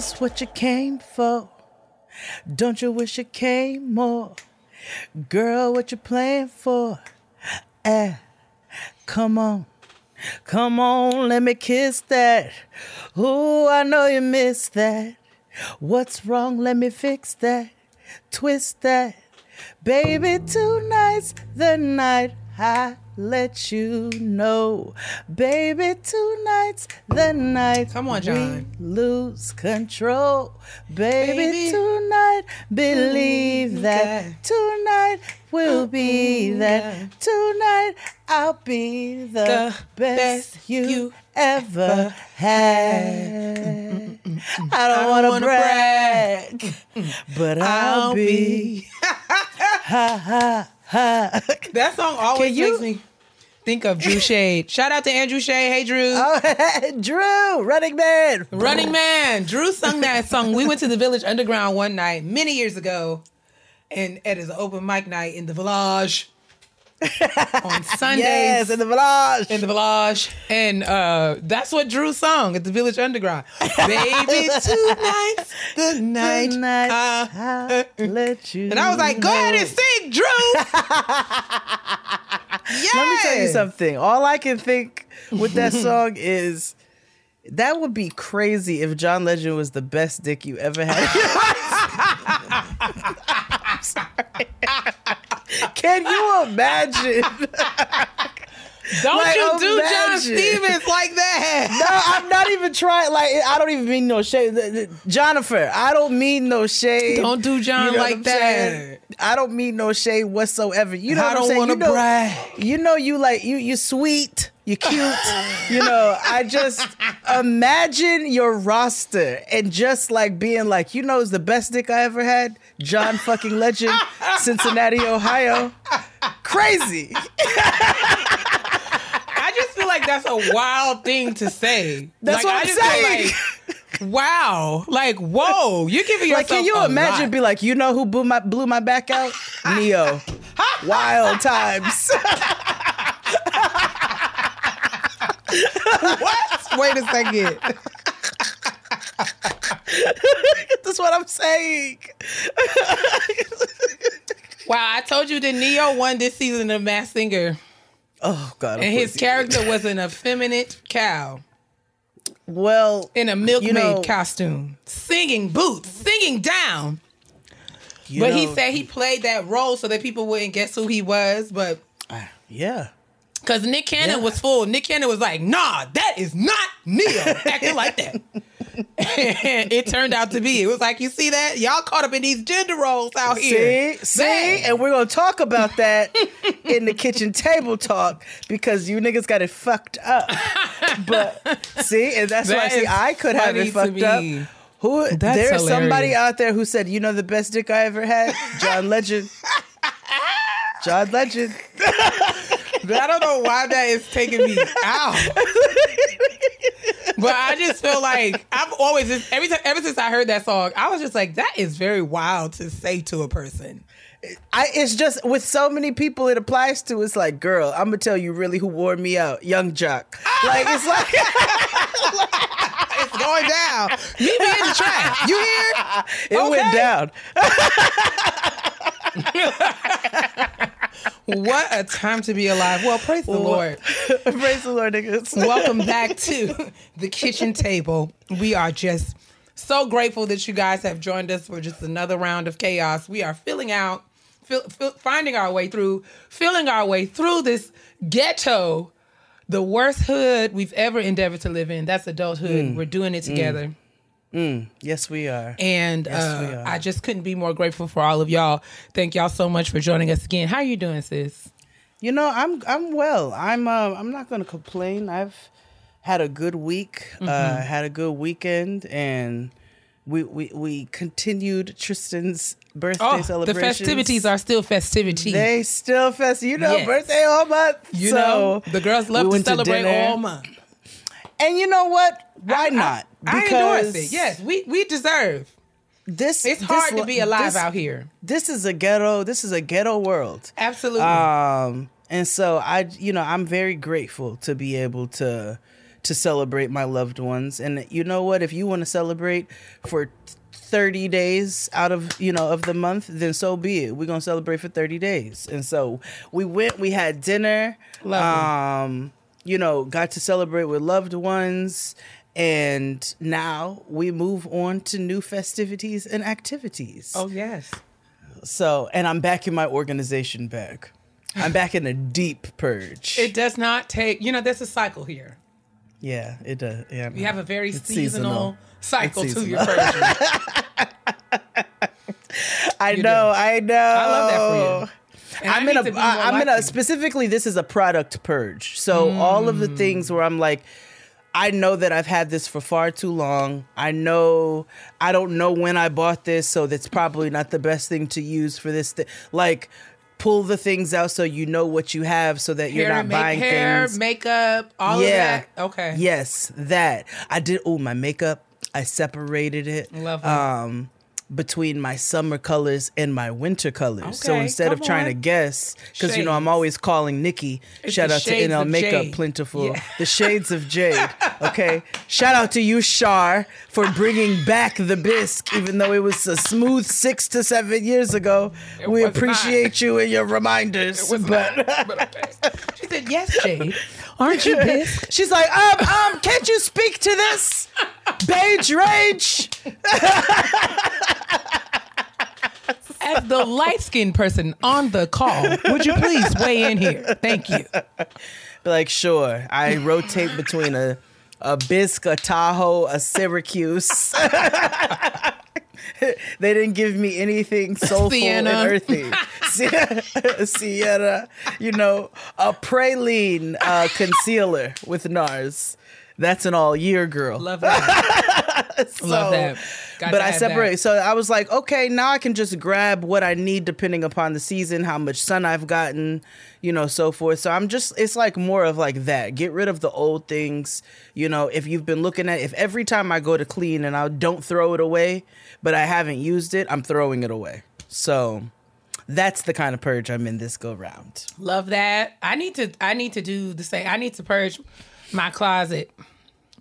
this what you came for? Don't you wish you came more? Girl, what you playing for? Eh, come on. Come on, let me kiss that. Ooh, I know you missed that. What's wrong? Let me fix that. Twist that. Baby, tonight's the night I let you know. Baby, tonight's the night Come on, John. we lose control. Baby, Baby, tonight, believe mm, that. that. Tonight will mm, be mm, that. Tonight, I'll be the, The best, best you, you ever had. I don't don't want to wanna brag, but I'll, I'll be. be. ha ha ha. That song always you- makes me think of Drew Shade. Shout out to Andrew Shade. Hey, Drew. Oh, Drew, running man. Running Man. Drew sung that song. We went to the Village Underground one night many years ago, and it is an open mic night in the Village on Sundays. Yes, in the village. in the Village, and uh, that's what Drew sung at the Village Underground. Baby, tonight's the night. Tonight, uh, I'll let you. and I was like, go ahead and sing, Drew. yes. Let me tell you something. All I can think with that song is that would be crazy if John Legend was the best dick you ever had. Can you imagine? Don't like, you do John. Stephens like that. No, I'm not even trying. Like, I don't even mean no shade. Jennifer, I don't mean no shade. Don't do John You know like that. saying? I don't mean no shade whatsoever. You know I what I'm don't saying? you know, brag. You know, you like you you sweet, you cute. you know, I just imagine your roster and just like being like, you know, is the best dick I ever had. John fucking Legend, Cincinnati, Ohio. Crazy. I just feel like that's a wild thing to say. That's like, what I I'm saying. like, wow, like whoa, you're giving yourself. Like, can you imagine? lot. Be like, you know who blew my blew my back out? Ne-Yo. Wild times. What? Wait a second. That's what I'm saying. Wow, I told you that Ne-Yo won this season of Masked Singer, Oh God. and his character was an effeminate cow. Well, in a milkmaid You know- costume, singing boots, singing down. but he said he played that role so that people wouldn't guess who he was. But ah, yeah. Because Nick Cannon Yeah. was full. Nick Cannon was like, nah, that is not Ne-Yo acting like that. and it turned out to be. It was like, you see that? Y'all caught up in these gender roles out here. See, see, and we're gonna talk about that in the kitchen table talk because you niggas got it fucked up. But see, and that's why That see I could have it fucked up. Who That's there's somebody out there who said, you know the best dick I ever had? John Legend. John Legend. I don't know why that is taking me out. but I just feel like I've always just every time ever since I heard that song, I was just like, that is very wild to say to a person. I it's just with so many people it applies to. It's like, girl, I'm gonna tell you really who wore me out, Yung Joc. Like it's like It's going down. Meet me in the track. You hear? it went down. What a time to be alive. Well, praise the Lord. Praise the Lord, niggas. Welcome back to the kitchen table. We are just so grateful that you guys have joined us for just another round of chaos. We are filling out, fill, fill, finding our way through, filling our way through this ghetto, the worst hood we've ever endeavored to live in. That's adulthood. Mm. We're doing it mm. together. Yes, we are. And we uh, are. I just couldn't be more grateful for all of y'all. Thank y'all so much for joining us again. How are you doing, sis? You know, I'm I'm well. I'm uh, I'm not gonna complain. I've had a good week. Uh, Mm-hmm. had a good weekend, and we we we continued Tristan's birthday Oh, the festivities are still festivities. They still fest. You know, Yes. birthday all month. You so know, the girls love we to celebrate dinner. all month. And you know what? Why I- not? I, endorse it. Yes, we we deserve. This It's this hard to be alive this- out here. This is a ghetto. This is a ghetto world. Absolutely. Um, and so I, you know, I'm very grateful to be able to to celebrate my loved ones. And you know what? If you want to celebrate for 30 days out of you know of the month then so be it we're gonna celebrate for 30 days and so we went we had dinner Lovely. um you know got to celebrate with loved ones and now we move on to new festivities and activities Oh yes. so and i'm back in my organization bag i'm back in a deep purge It does not take. You know, there's a cycle here. yeah it does yeah You have a very It's seasonal, cycle It's to your seasonal. purging. i You know i know I love that for you. And I'm in a. to be more I- I'm in a. Specifically, this is a product purge. So all of the Mm. things where I'm like, I know that I've had this for far too long. I know I don't know when I bought this, so that's probably not the best thing to use for this. Th- like, pull the things out so you know what you have, so that you're not make, buying hair, things. makeup, all yeah. of that. Okay. Yes, that I did. Oh, my makeup. I separated it. Lovely. Um, between my summer colors and my winter colors. so instead of trying to guess, because you know I'm always calling Nikki. It's shout out to NL Makeup Jade. Plentiful. Yeah. The shades of Jade. Okay. shout out to you, Shar, for bringing back the bisque, even though it was a smooth six to seven years ago. we was not. appreciate you and your reminders. But not, but okay. She said, "Yes, Jade. Aren't you pissed?" she's like, um, um, can't you speak to this? Beige rage. As the light skinned person on the call, would you please weigh in here? Thank you. Be like, sure. I rotate between a a Bisque, a Tahoe, a Syracuse. they didn't give me anything soulful Sienna. and earthy. Sierra, you know, a praline uh, concealer with NARS. That's an all year girl. Love that. So- Love that. Got but I separate. that. So I was like, okay, now I can just grab what I need depending upon the season, how much sun I've gotten, you know, so forth. So I'm just, it's like more of like that. Get rid of the old things. You know, if you've been looking at, if every time I go to clean and I don't throw it away, but I haven't used it, I'm throwing it away. So that's the kind of purge I'm in this go round. Love that. I need to. I need to do the same. I need to purge my closet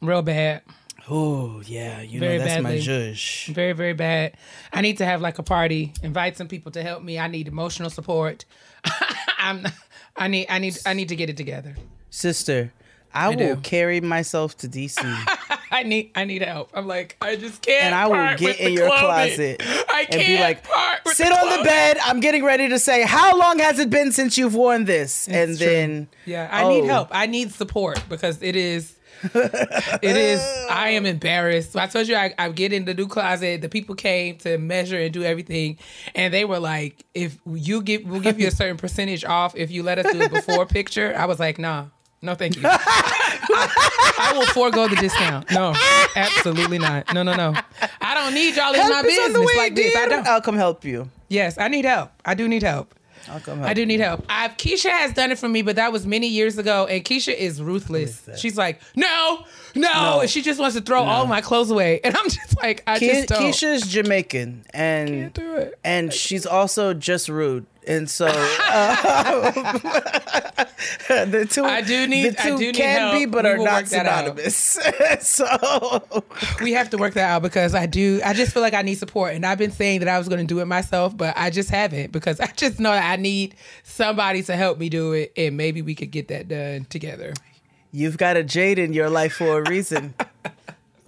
real bad. Oh yeah, you Very know that's my judge. Very, very bad. I need to have like a party, invite some people to help me. I need emotional support. I'm I need I need I need to get it together. Sister, I, will do. carry myself to DC. I need I need help. I'm like, I just can't and I will get in your clothing. closet I and can't be like, sit the on the bed. I'm getting ready to say, how long has it been since you've worn this? and true. then, Yeah, I need oh, help. I need support because it is it is I am embarrassed. So I told you I, I get in the new closet. The people came to measure and do everything. And they were like, if you give we'll give you a certain percentage off if you let us do a before picture. I was like, nah. No, thank you. I, I will forego the discount. No, absolutely not. No, no, no. I don't need y'all in Help my is on the business way, like this. I don't. I'll come help you. Yes, I need help. I do need help. I'll come help I do need help. I've Keisha has done it for me, but that was many years ago. And Keisha is ruthless. She's like, no, no, and she just wants to throw all my clothes away. And I'm just like, I Ke- just don't. Keisha's Jamaican, and Can't do it. and she's also just rude, and so uh, the two I do need- the I two do need can be, but We are will not work that out. synonymous. so we have to work that out because I do. I just feel like I need support, and I've been saying that I was going to do it myself, but I just haven't because I just know that I need somebody to help me do it, and maybe we could get that done together. You've got a Jade in your life for a reason.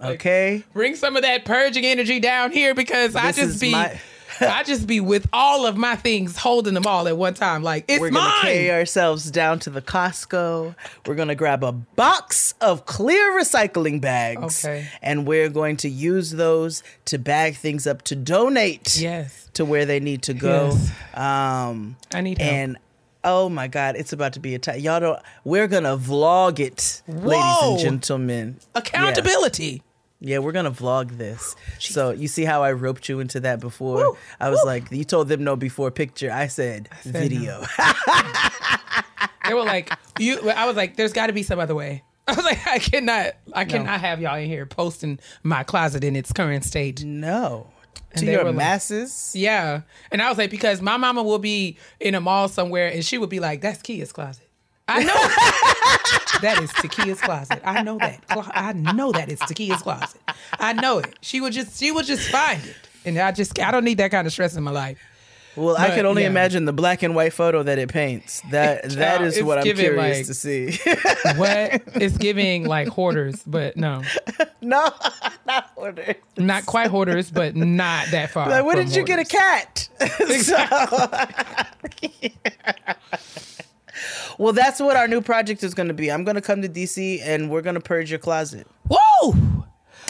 Okay. Bring some of that purging energy down here because I just be. my- I just be with all of my things, holding them all at one time. Like it's We're gonna mine. carry ourselves down to the Costco. We're gonna grab a box of clear recycling bags, Okay. and we're going to use those to bag things up to donate Yes. to where they need to go. Yes. Um, I need help. and oh my God, it's about to be a time. Y'all don't. We're gonna vlog it, ladies and gentlemen. Accountability. Yeah, we're gonna vlog this. So you see how I roped you into that before? Woo, I was woo. like, you told them no before picture. I said, said video. They were like, you. I was like, there's got to be some other way. I was like, I cannot, I cannot have y'all in here posting my closet in its current state. No. And to your were like- masses? Yeah, and I was like, because my mama will be in a mall somewhere, and she would be like, "That's Keia's closet." I know, that is Takia's closet. I know that. I know that is Takia's closet. I know it. She would just she would just find it. And I just I don't need that kind of stress in my life. Well, I But, can only yeah. imagine the black and white photo that it paints. That that Child, is what I'm giving, curious like- to see. What? it's giving like hoarders, but no. no, not order. Not quite hoarders, but not that far. Like, where did you get a cat? So- well, that's what our new project is going to be. I'm going to come to DC and we're going to purge your closet. Woo!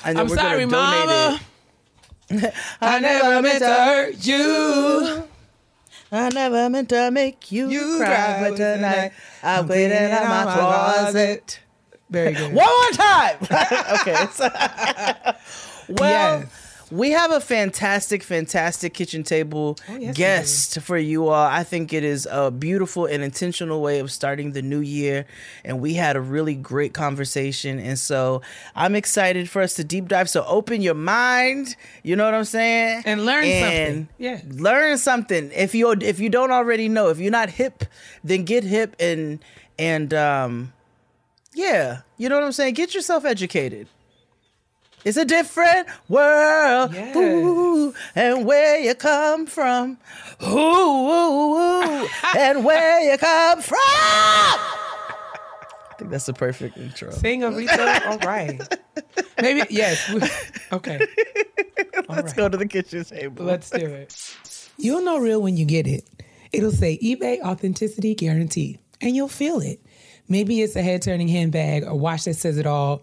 And I'm we're sorry, mama. it. I never meant to hurt you. I never meant to make you, You cry, but tonight I I'm put it in my my closet. Very good. One more time. okay. well, Yes. We have a fantastic, fantastic kitchen table Oh, yes, guest for you all. I think it is a beautiful and intentional way of starting the new year. And we had a really great conversation. And so I'm excited for us to deep dive. So open your mind. You know what I'm saying? And learn And something. Yeah. Learn something. If you if you don't already know, if you're not hip, then get hip and and um yeah, you know what I'm saying? Get yourself educated. It's a different world. Yes. Ooh, and where you come from. Ooh, ooh, ooh, and where you come from. I think that's the perfect intro. Sing Aretha. All right. Maybe yes. Okay. All Let's right. go to the kitchen table. Let's do it. You'll know real when you get it. It'll say eBay authenticity guarantee, and you'll feel it. Maybe it's a head turning handbag, a watch that says it all,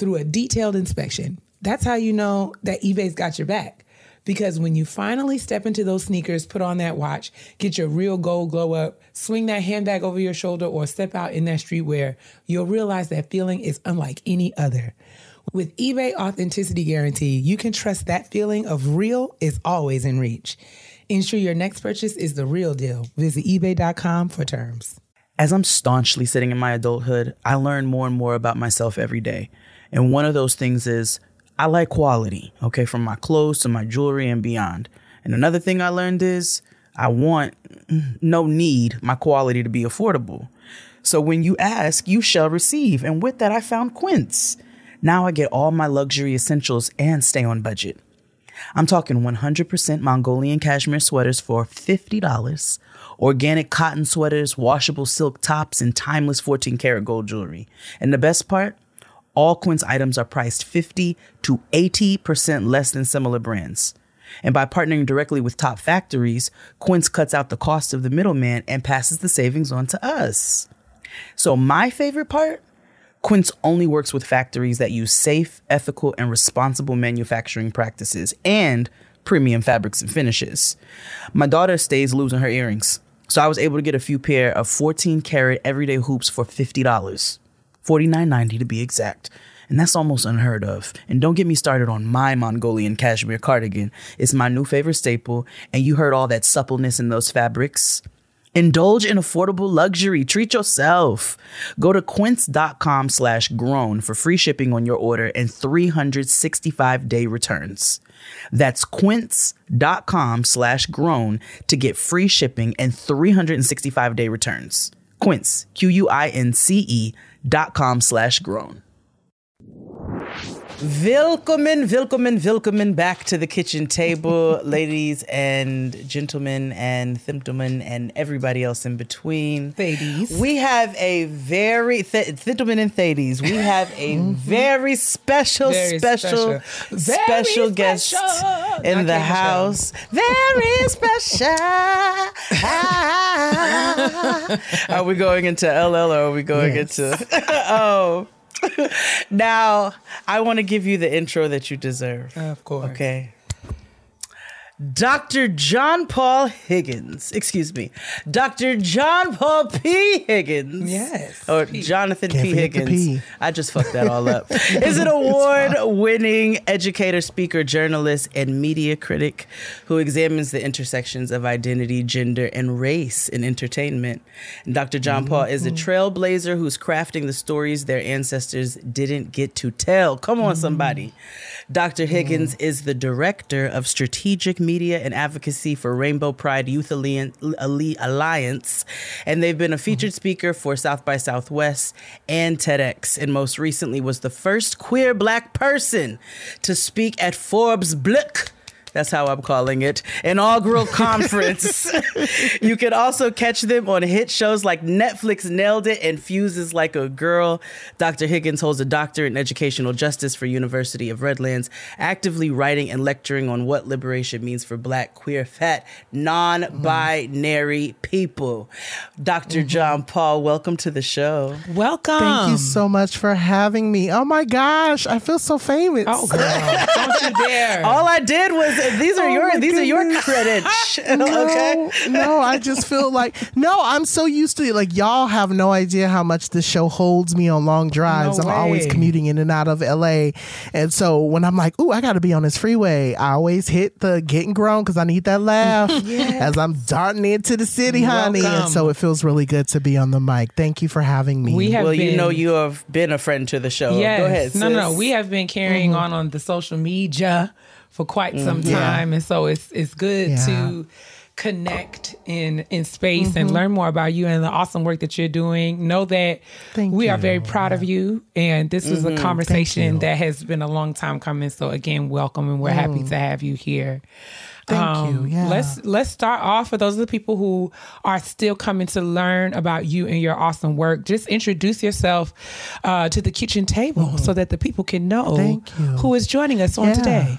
through a detailed inspection. That's how you know that eBay's got your back. Because when you finally step into those sneakers, put on that watch, get your real gold glow up, swing that handbag over your shoulder, or step out in that streetwear, you'll realize that feeling is unlike any other. With eBay Authenticity Guarantee, you can trust that feeling of real is always in reach. Ensure your next purchase is the real deal. Visit eBay.com for terms. as I'm staunchly sitting in my adulthood, I learn more and more about myself every day. And one of those things is I like quality, okay, from my clothes to my jewelry and beyond. And another thing I learned is I want, no need, my quality to be affordable. So when you ask, you shall receive. And with that, I found Quince. Now I get all my luxury essentials and stay on budget. I'm talking 100% Mongolian cashmere sweaters for $50, organic cotton sweaters, washable silk tops, and timeless 14 karat gold jewelry. And the best part? All Quince items are priced 50 to 80% less than similar brands. And by partnering directly with top factories, Quince cuts out the cost of the middleman and passes the savings on to us. So, my favorite part? Quince only works with factories that use safe, ethical, and responsible manufacturing practices and premium fabrics and finishes. My daughter stays losing her earrings, so I was able to get a few pair of 14 karat everyday hoops for $50. $49.90 to be exact. And that's almost unheard of. And don't get me started on my Mongolian cashmere cardigan. It's my new favorite staple, and you heard all that suppleness in those fabrics. Indulge in affordable luxury. Treat yourself. Go to quince.com slash grown for free shipping on your order and 365 day returns. That's quince.com slash grown to get free shipping and 365 day returns. Quince, Q U I N C E dot com slash grown. Willkommen, willkommen, willkommen back to the kitchen table, ladies and gentlemen and thimplemen and everybody else in between. Thadies. We have a very, th- and thadies, we have a mm-hmm. very special, Very special, special. special, Very guest special. in Not the house. Very special. are we going into LL or are we going Yes. into, oh. now, I want to give you the intro that you deserve. Of course. Okay. Dr. JonPaul Higgins. Excuse me. Dr. JonPaul P. Higgins. Yes. Or Jonathan Can't P. Higgins. P. I just fucked that all up. Is an award winning educator, speaker, journalist, and media critic who examines the intersections of identity, gender, and race in entertainment. And Dr. JonPaul is a mm-hmm. trailblazer who's crafting the stories their ancestors didn't get to tell. Come on, somebody. Mm-hmm. Dr. Higgins is the director of strategic media and advocacy for Rainbow Pride Youth Alliance, and they've been a featured speaker for South by Southwest and TEDx, and most recently was the first queer black person to speak at Forbes Blick. That's how I'm calling it. Inaugural conference. you can also catch them on hit shows like Netflix Nailed It and Fuse's Like a Girl. Dr. Higgins holds a doctorate in educational justice for University of Redlands, actively writing and lecturing on what liberation means for black, queer, fat, non-binary people. doctor mm-hmm. JonPaul, welcome to the show. Welcome. Thank you so much for having me. Oh my gosh, I feel so famous. Oh, girl. Don't you dare. All I did was these are Oh your my these are your credits. No, okay. no, I just feel like no. I'm so used to it. Like y'all have no idea how much this show holds me on long drives. No I'm always commuting in and out of LA, and so when I'm like, "Ooh, I got to be on this freeway," I always hit the getting grown because I need that laugh as I'm darting into the city, honey. Welcome. And so it feels really good to be on the mic. Thank you for having me. We have Well, you been- know you have been a friend to the show. Yes. Go ahead. No, no, no. We have been carrying mm-hmm. on on the social media for quite mm. some Yeah. time, and so it's it's good Yeah. to connect in in space and mm-hmm. learn more about you and the awesome work that you're doing. Know that Thank we are very proud of you, and this was a mm-hmm. conversation that has been a long time coming. So again, welcome, and we're happy mm. to have you here. Thank you. Um, yeah. Let's let's start off for those of the people who are still coming to learn about you and your awesome work. Just introduce yourself uh, to the kitchen table mm-hmm. so that the people can know Mm-hmm. Thank you. who is joining us on Yeah. today.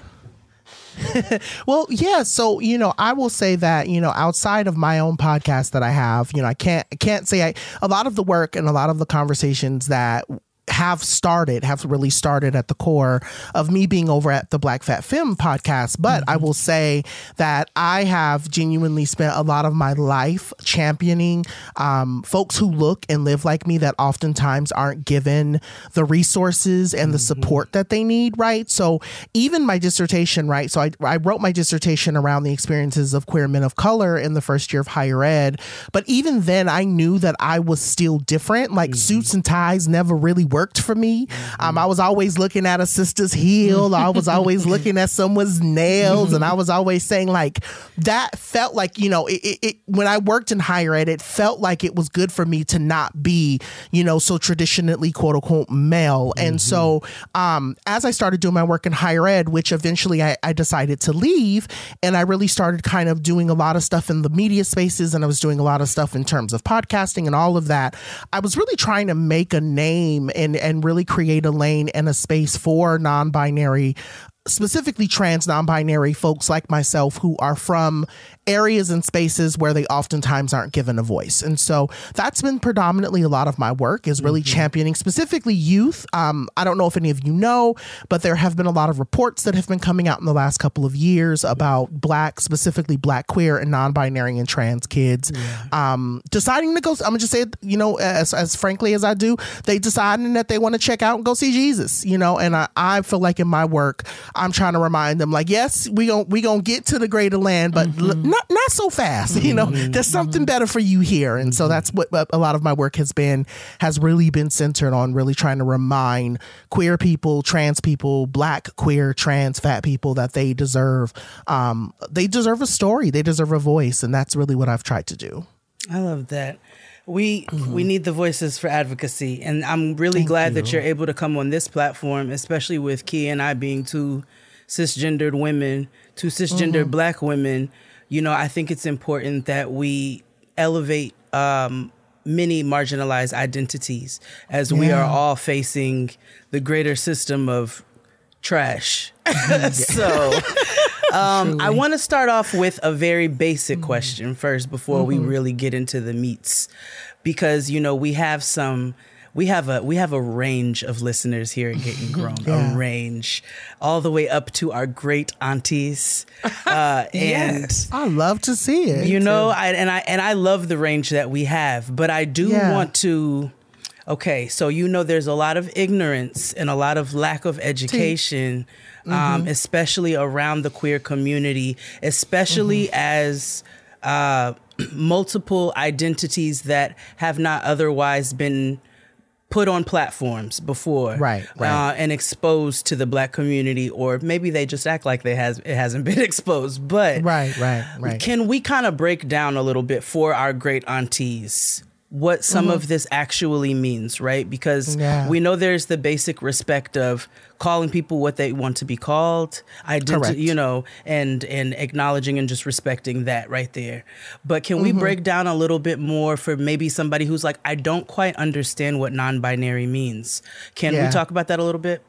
Well, yeah. So you know, I will say that you know, outside of my own podcast that I have, you know, I can't I can't say I a lot of the work and a lot of the conversations that have started have really started at the core of me being over at the Black Fat Femme podcast. But I mm-hmm. will say that I have genuinely spent a lot of my life championing um, folks who look and live like me that oftentimes aren't given the resources and the mm-hmm. support that they need. Right. So even my dissertation, right. So I, I wrote my dissertation around the experiences of queer men of color in the first year of higher ed. But even then, I knew that I was still different. Like mm-hmm. suits and ties never really worked for me. Um, I was always looking at a sister's heel. I was always looking at someone's nails, and I was always saying like that felt like you know it, it, it when I worked in higher ed, it felt like it was good for me to not be you know so traditionally quote unquote male. And so um, as I started doing my work in higher ed, which eventually I, I decided to leave, and I really started kind of doing a lot of stuff in the media spaces, and I was doing a lot of stuff in terms of podcasting and all of that. I was really trying to make a name and and really create a lane and a space for non-binary specifically trans non-binary folks like myself who are from areas and spaces where they oftentimes aren't given a voice. And so that's been predominantly a lot of my work is really championing specifically youth. Um, i don't know if any of you know but there have been a lot of reports that have been coming out in the last couple of years about black specifically black queer and non-binary and trans kids um, deciding to go i'm gonna just say you know as, as frankly as i do they deciding that they want to check out and go see jesus you know? And i, I feel like in my work i'm trying to remind them like yes we gon' we gonna get to the greater land but l- mm-hmm. not not so fast you know? Mm-hmm. There's something better for you here. And so mm-hmm. that's what a lot of my work has been has really been centered on really trying to remind queer people trans people black queer trans fat people that they deserve um they deserve a story. They deserve a voice. And that's really what i've tried to do. I love that. We mm-hmm. we need the voices for advocacy, and I'm really glad that you're able to come on this platform, especially with Key and I being two cisgendered women, two cisgendered mm-hmm. Black women. You know, I think it's important that we elevate um, many marginalized identities as we are all facing the greater system of trash. Mm-hmm. so. Um, I want to start off with a very basic question first before we really get into the meats, because you know we have some we have a we have a range of listeners here at Getting Grown, Yeah. a range, all the way up to our great aunties, uh, and Yes. I love to see it. you know, I, and I and I love the range that we have, but I do Yeah. want to. Okay, so you know, there's a lot of ignorance and a lot of lack of education, Mm-hmm. um, especially around the queer community, especially Mm-hmm. as uh, multiple identities that have not otherwise been put on platforms before, Right, right. Uh, and exposed to the black community, or maybe they just act like they has it hasn't been exposed. But Right, right, right. can we kind of break down a little bit for our great aunties what some of this actually means, right? Because Mm-hmm. Yeah. we know there's the basic respect of calling people what they want to be called, identity, you know, and and acknowledging and just respecting that right there. But can Mm-hmm. we break down a little bit more for maybe somebody who's like, I don't quite understand what non-binary means? Can Yeah. we talk about that a little bit?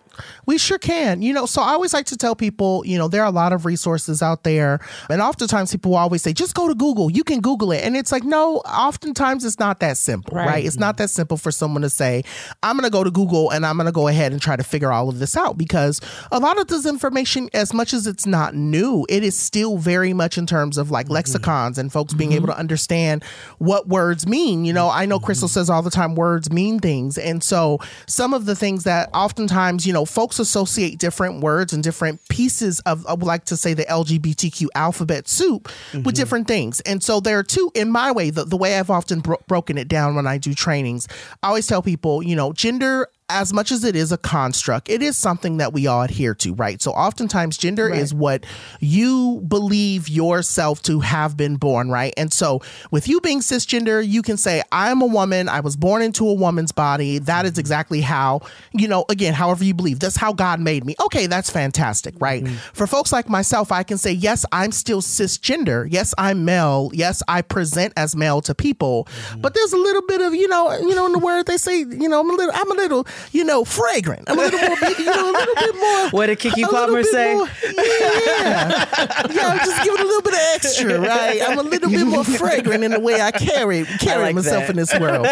We sure can. You know, so I always like to tell people, you know, there are a lot of resources out there. And oftentimes people will always say, just go to Google. You can Google it. And it's like, no, oftentimes it's not that simple, right? Right. It's not that simple for someone to say, I'm going to go to Google and I'm going to go ahead and try to figure all of this out because a lot of this information, as much as it's not new, it is still very much in terms of like mm-hmm. lexicons and folks being mm-hmm. able to understand what words mean. You know, I know Crystal mm-hmm. says all the time words mean things. And so some of the things that oftentimes, you know, folks associate different words and different pieces of, I would like to say the LGBTQ alphabet soup with mm-hmm. different things. And so there are two, in my way, the, the way I've often bro- broken it down when I do trainings, I always tell people, you know, gender as much as it is a construct, it is something that we all adhere to, right? So oftentimes gender is what you believe yourself to have been born, right? And so with you being cisgender, you can say, I'm a woman, I was born into a woman's body. That is mm-hmm. exactly how, you know, again, however you believe, that's how God made me. Okay, that's fantastic, right? Mm-hmm. For folks like myself, I can say, yes, I'm still cisgender. Yes, I'm male. Yes, I present as male to people. Mm-hmm. But there's a little bit of, you know, you know, in the word they say, you know, I'm a little, I'm a little, you know, fragrant. I'm a little more, you know, a little bit more. What did Keke Palmer say? more- yeah, yeah, just give it a little bit of extra, right? I'm a little bit more fragrant in the way I carry carry like myself that. in this world.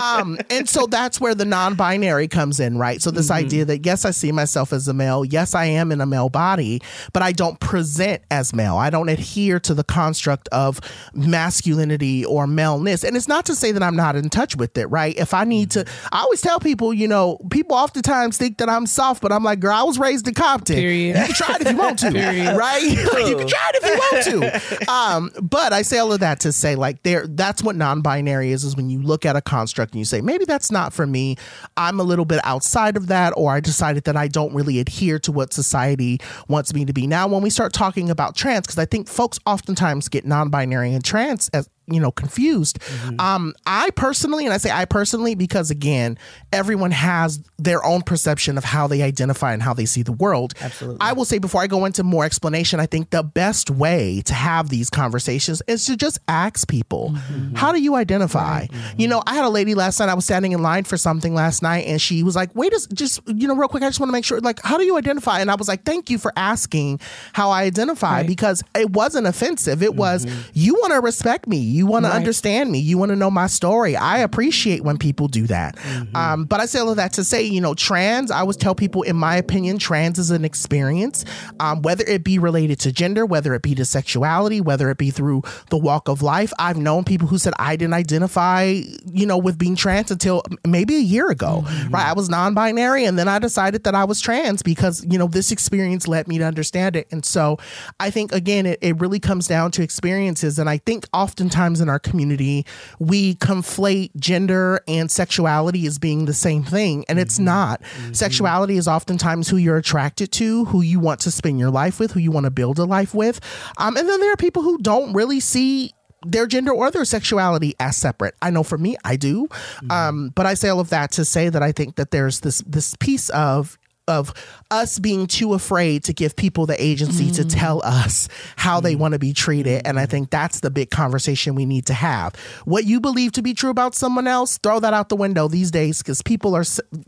Um, and so that's where the non-binary comes in, right? So this idea that yes, I see myself as a male, yes, I am in a male body, but I don't present as male. I don't adhere to the construct of masculinity or maleness. And it's not to say that I'm not in touch with it, right? If I need to, I always tell people, you know, people oftentimes think that I'm soft, but I'm like, girl, I was raised in Compton. Period. You can try it if you want to, right? you can try it if you want to. Um, but I say all of that to say, like, there, that's what non-binary is. Is when you look at a construct and you say, maybe that's not for me. I'm a little bit outside of that, or I decided that I don't really adhere to what society wants me to be. Now, when we start talking about trans, because I think folks oftentimes get non-binary and trans as you know confused. Mm-hmm. Um i personally and i say i personally because again everyone has their own perception of how they identify and how they see the world. Absolutely. i will say before i go into more explanation i think the best way to have these conversations is to just ask people mm-hmm. how do you identify? Mm-hmm. You know i had a lady last night i was standing in line for something last night and she was like wait a, just you know real quick i just want to make sure like how do you identify? And i was like thank you for asking how i identify Right. because it wasn't offensive. It was you want to respect me you want to understand me. You want to know my story. I appreciate when people do that. Um, but i say all of that to say you know trans i always tell people in my opinion trans is an experience. Um, whether it be related to gender whether it be to sexuality whether it be through the walk of life i've known people who said i didn't identify you know with being trans until maybe a year ago right? I was non-binary and then i decided that i was trans because you know this experience led me to understand it. And so i think again it, it really comes down to experiences. And i think oftentimes in our community we conflate gender and sexuality as being the same thing and it's not sexuality is oftentimes who you're attracted to who you want to spend your life with who you want to build a life with um, and then there are people who don't really see their gender or their sexuality as separate. I know for me, I do. Um, but I say all of that to say that I think that there's this this piece of of us being too afraid to give people the agency to mm-hmm. tell us how they mm-hmm. want to be treated and i mm-hmm. think that's the big conversation we need to have. What you believe to be true about someone else throw that out the window these days because people are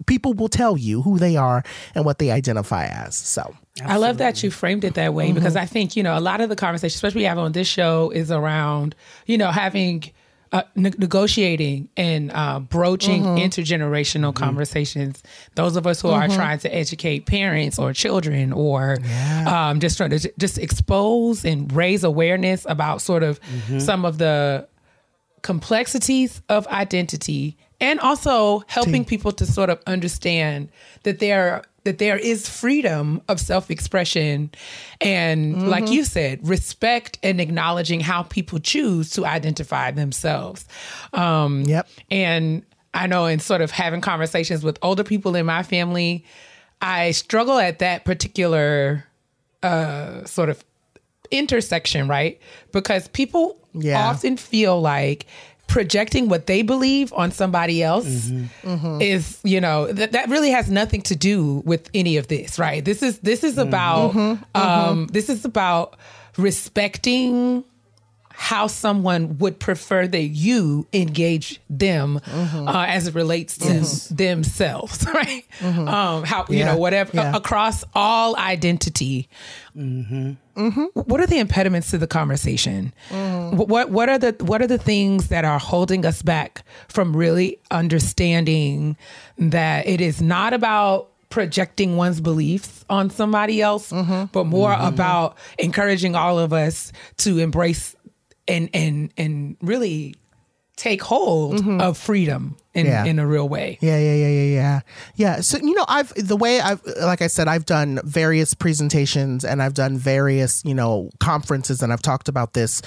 people will tell you who they are and what they identify as so. I love that you framed it that way because I think, you know, a lot of the conversation, especially we have on this show, is around, you know, having uh, ne- negotiating and uh, broaching Mm-hmm. intergenerational conversations. Those of us who are trying to educate parents or children, or um, just trying to just expose and raise awareness about sort of Mm-hmm. some of the complexities of identity and also helping people to sort of understand that there that there is freedom of self-expression and like Mm-hmm. you said respect and acknowledging how people choose to identify themselves um Yep. and i know in sort of having conversations with older people in my family i struggle at that particular uh sort of intersection, right? Because people Yeah. often feel like projecting what they believe on somebody else Mm-hmm. is, you know, that that really has nothing to do with any of this, right? This is this is about Mm-hmm. um this is about respecting how someone would prefer that you engage them Mm-hmm. uh, as it relates to themselves, right? Um, how you know whatever Yeah. across all identity. Mm-hmm. What are the impediments to the conversation? Mm-hmm. Wh- What what are the what are the things that are holding us back from really understanding that it is not about projecting one's beliefs on somebody else, mm-hmm. but more about encouraging all of us to embrace and and and really take hold of freedom in, Yeah. in a real way. Yeah, yeah, yeah, yeah, yeah. Yeah. So you know, I've the way I've like I said, I've done various presentations and I've done various, you know, conferences and I've talked about this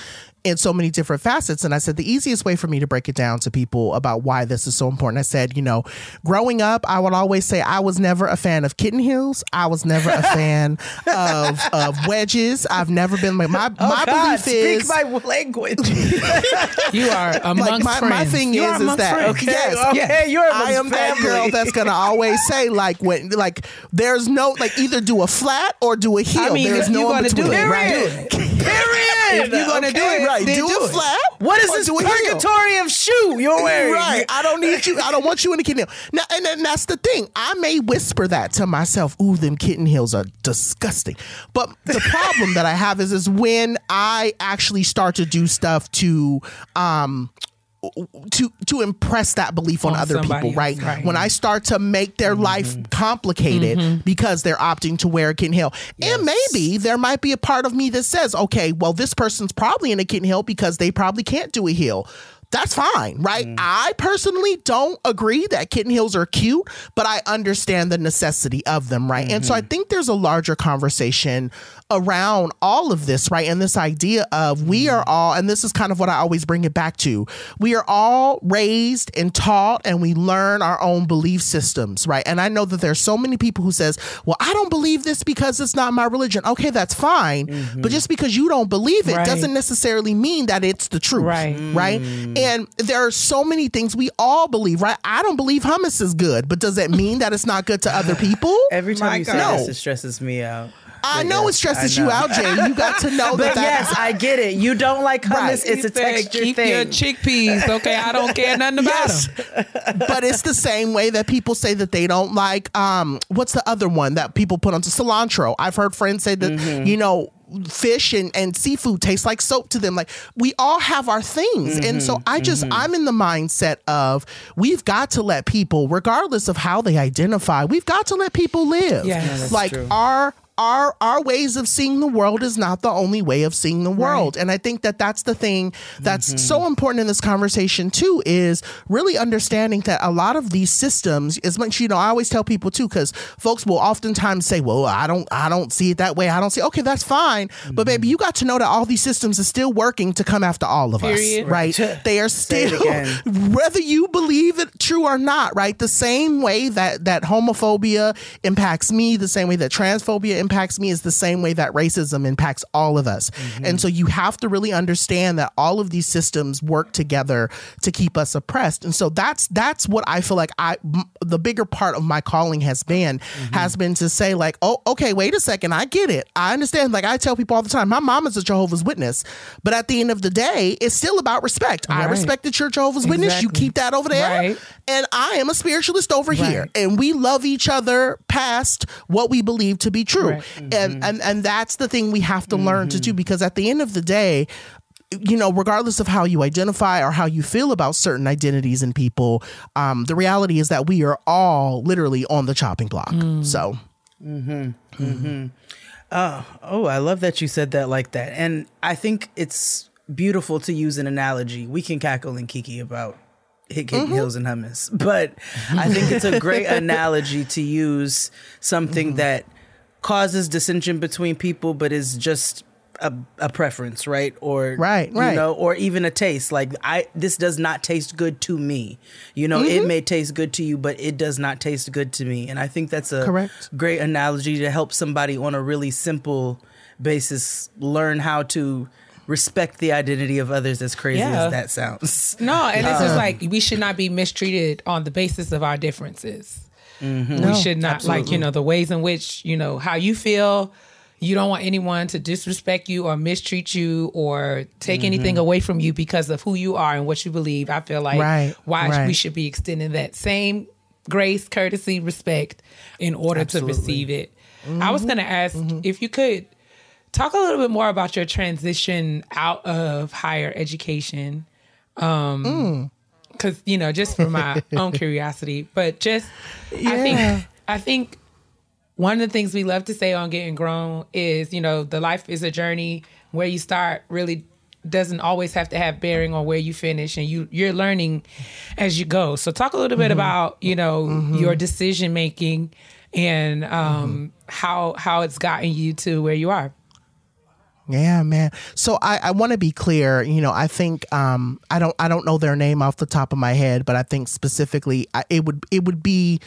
in so many different facets. And I said the easiest way for me to break it down to people about why this is so important. I said, you know, growing up, I would always say I was never a fan of kitten heels. I was never a fan of of wedges. I've never been like my oh, my Oh, God, belief speak is my language. You are amongst like my, my friends. thing You is is that. Okay, yes, okay, yes, you're I am that girl that's gonna always say like when like there's no like either do a flat or do a heel. I mean, there's no in gonna do between. it, right? right? Period. If you're gonna do it, Right, then do, do a flat. What is this do a heel. purgatory of shoe you're wearing? Right. I don't need you. I don't want you in a kitten heel. Now, and, and that's the thing. I may whisper that to myself. Ooh, them kitten heels are disgusting. But the problem that I have is, is when I actually start to do stuff to, um, to to impress that belief on, On other people, right? right. When I start to make their mm-hmm. life complicated mm-hmm. because they're opting to wear a kitten heel, and maybe there might be a part of me that says, okay, well, this person's probably in a kitten heel because they probably can't do a heel. That's fine, right? Mm. I personally don't agree that kitten heels are cute, but I understand the necessity of them, right? And so I mm-hmm. think there's a larger conversation around all of this, right? And this idea of we mm-hmm. are all, and this is kind of what I always bring it back to, we are all raised and taught and we learn our own belief systems, right? And I know that there's so many people who says, well, I don't believe this because it's not my religion. Okay, that's fine. But mm-hmm. just because you don't believe it Right. doesn't necessarily mean that it's the truth. Right. Right. Mm. And there are so many things we all believe, right? I don't believe hummus is good, but does that mean that it's not good to other people? Every time My you say God. this, it stresses me out. I know it stresses I you out, Jay. You got to know that. That yes, I get it. You don't like hummus. Right. It's a He said, texture Keep thing. your chickpeas, okay? I don't care nothing about Yes. them. but it's the same way that people say that they don't like um what's the other one that people put onto cilantro i've heard friends say that Mm-hmm. you know fish and, and seafood tastes like soap to them like we all have our things and so Mm-hmm. i just i'm in the mindset of we've got to let people regardless of how they identify we've got to let people live Yes. Yeah, that's like true. our our our ways of seeing the world is not the only way of seeing the world. And i think that that's the thing that's Mm-hmm. so important in this conversation too is really understanding that a lot of these systems as much you know i always tell people too because folks will oftentimes say well i don't i don't see it that way. I don't see okay that's fine. Mm-hmm. but baby you got to know that all these systems are still working to come after all of Period. us right? They are still whether you believe it true or not right? The same way that that homophobia impacts me the same way that transphobia impacts me is the same way that racism impacts all of us. Mm-hmm. And so you have to really understand that all of these systems work together to keep us oppressed. And so that's that's what i feel like i m- the bigger part of my calling has been mm-hmm. has been to say like oh okay wait a second i get it. I understand. Like i tell people all the time my mom is a jehovah's witness. But at the end of the day it's still about respect. I respect that you're jehovah's witness. You keep that over there. Right. and I am a spiritualist over here, and we love each other past what we believe to be true, Right. and mm-hmm. and and that's the thing we have to learn to do mm-hmm. because at the end of the day. you know, regardless of how you identify or how you feel about certain identities and people, um, the reality is that we are all literally on the chopping block. Mm. So, mm-hmm. Uh, Oh, I love that you said that like that. And I think it's beautiful to use an analogy. We can cackle and kiki about hit hitting hills and hummus, but I think it's a great analogy to use something that causes dissension between people, but is just a, a preference, right? Or Right, you right. know, or even a taste. Like I, this does not taste good to me. You know, it may taste good to you, but it does not taste good to me. And I think that's a Correct. great analogy to help somebody on a really simple basis learn how to respect the identity of others as crazy Yeah. as that sounds. No, and it's Uh-huh. just like we should not be mistreated on the basis of our differences. Mm-hmm. we should not like you know the ways in which you know how you feel. You don't want anyone to disrespect you or mistreat you or take Mm-hmm. anything away from you because of who you are and what you believe. I feel like Right, why right. we should be extending that same grace, courtesy, respect in order Absolutely. to receive it. I Mm-hmm. was going to ask if you could talk a little bit more about your transition out of higher education because you know just for my own curiosity but just i think i think one of the things we love to say on getting grown is you know the life is a journey where you start really doesn't always have to have bearing on where you finish and you you're learning as you go. So talk a little bit mm-hmm. about you know mm-hmm. your decision making and um mm-hmm. how how it's gotten you to where you are Yeah, man. So I, I want to be clear. You know, I think um, I don't I don't know their name off the top of my head, but I think specifically I, it would it would be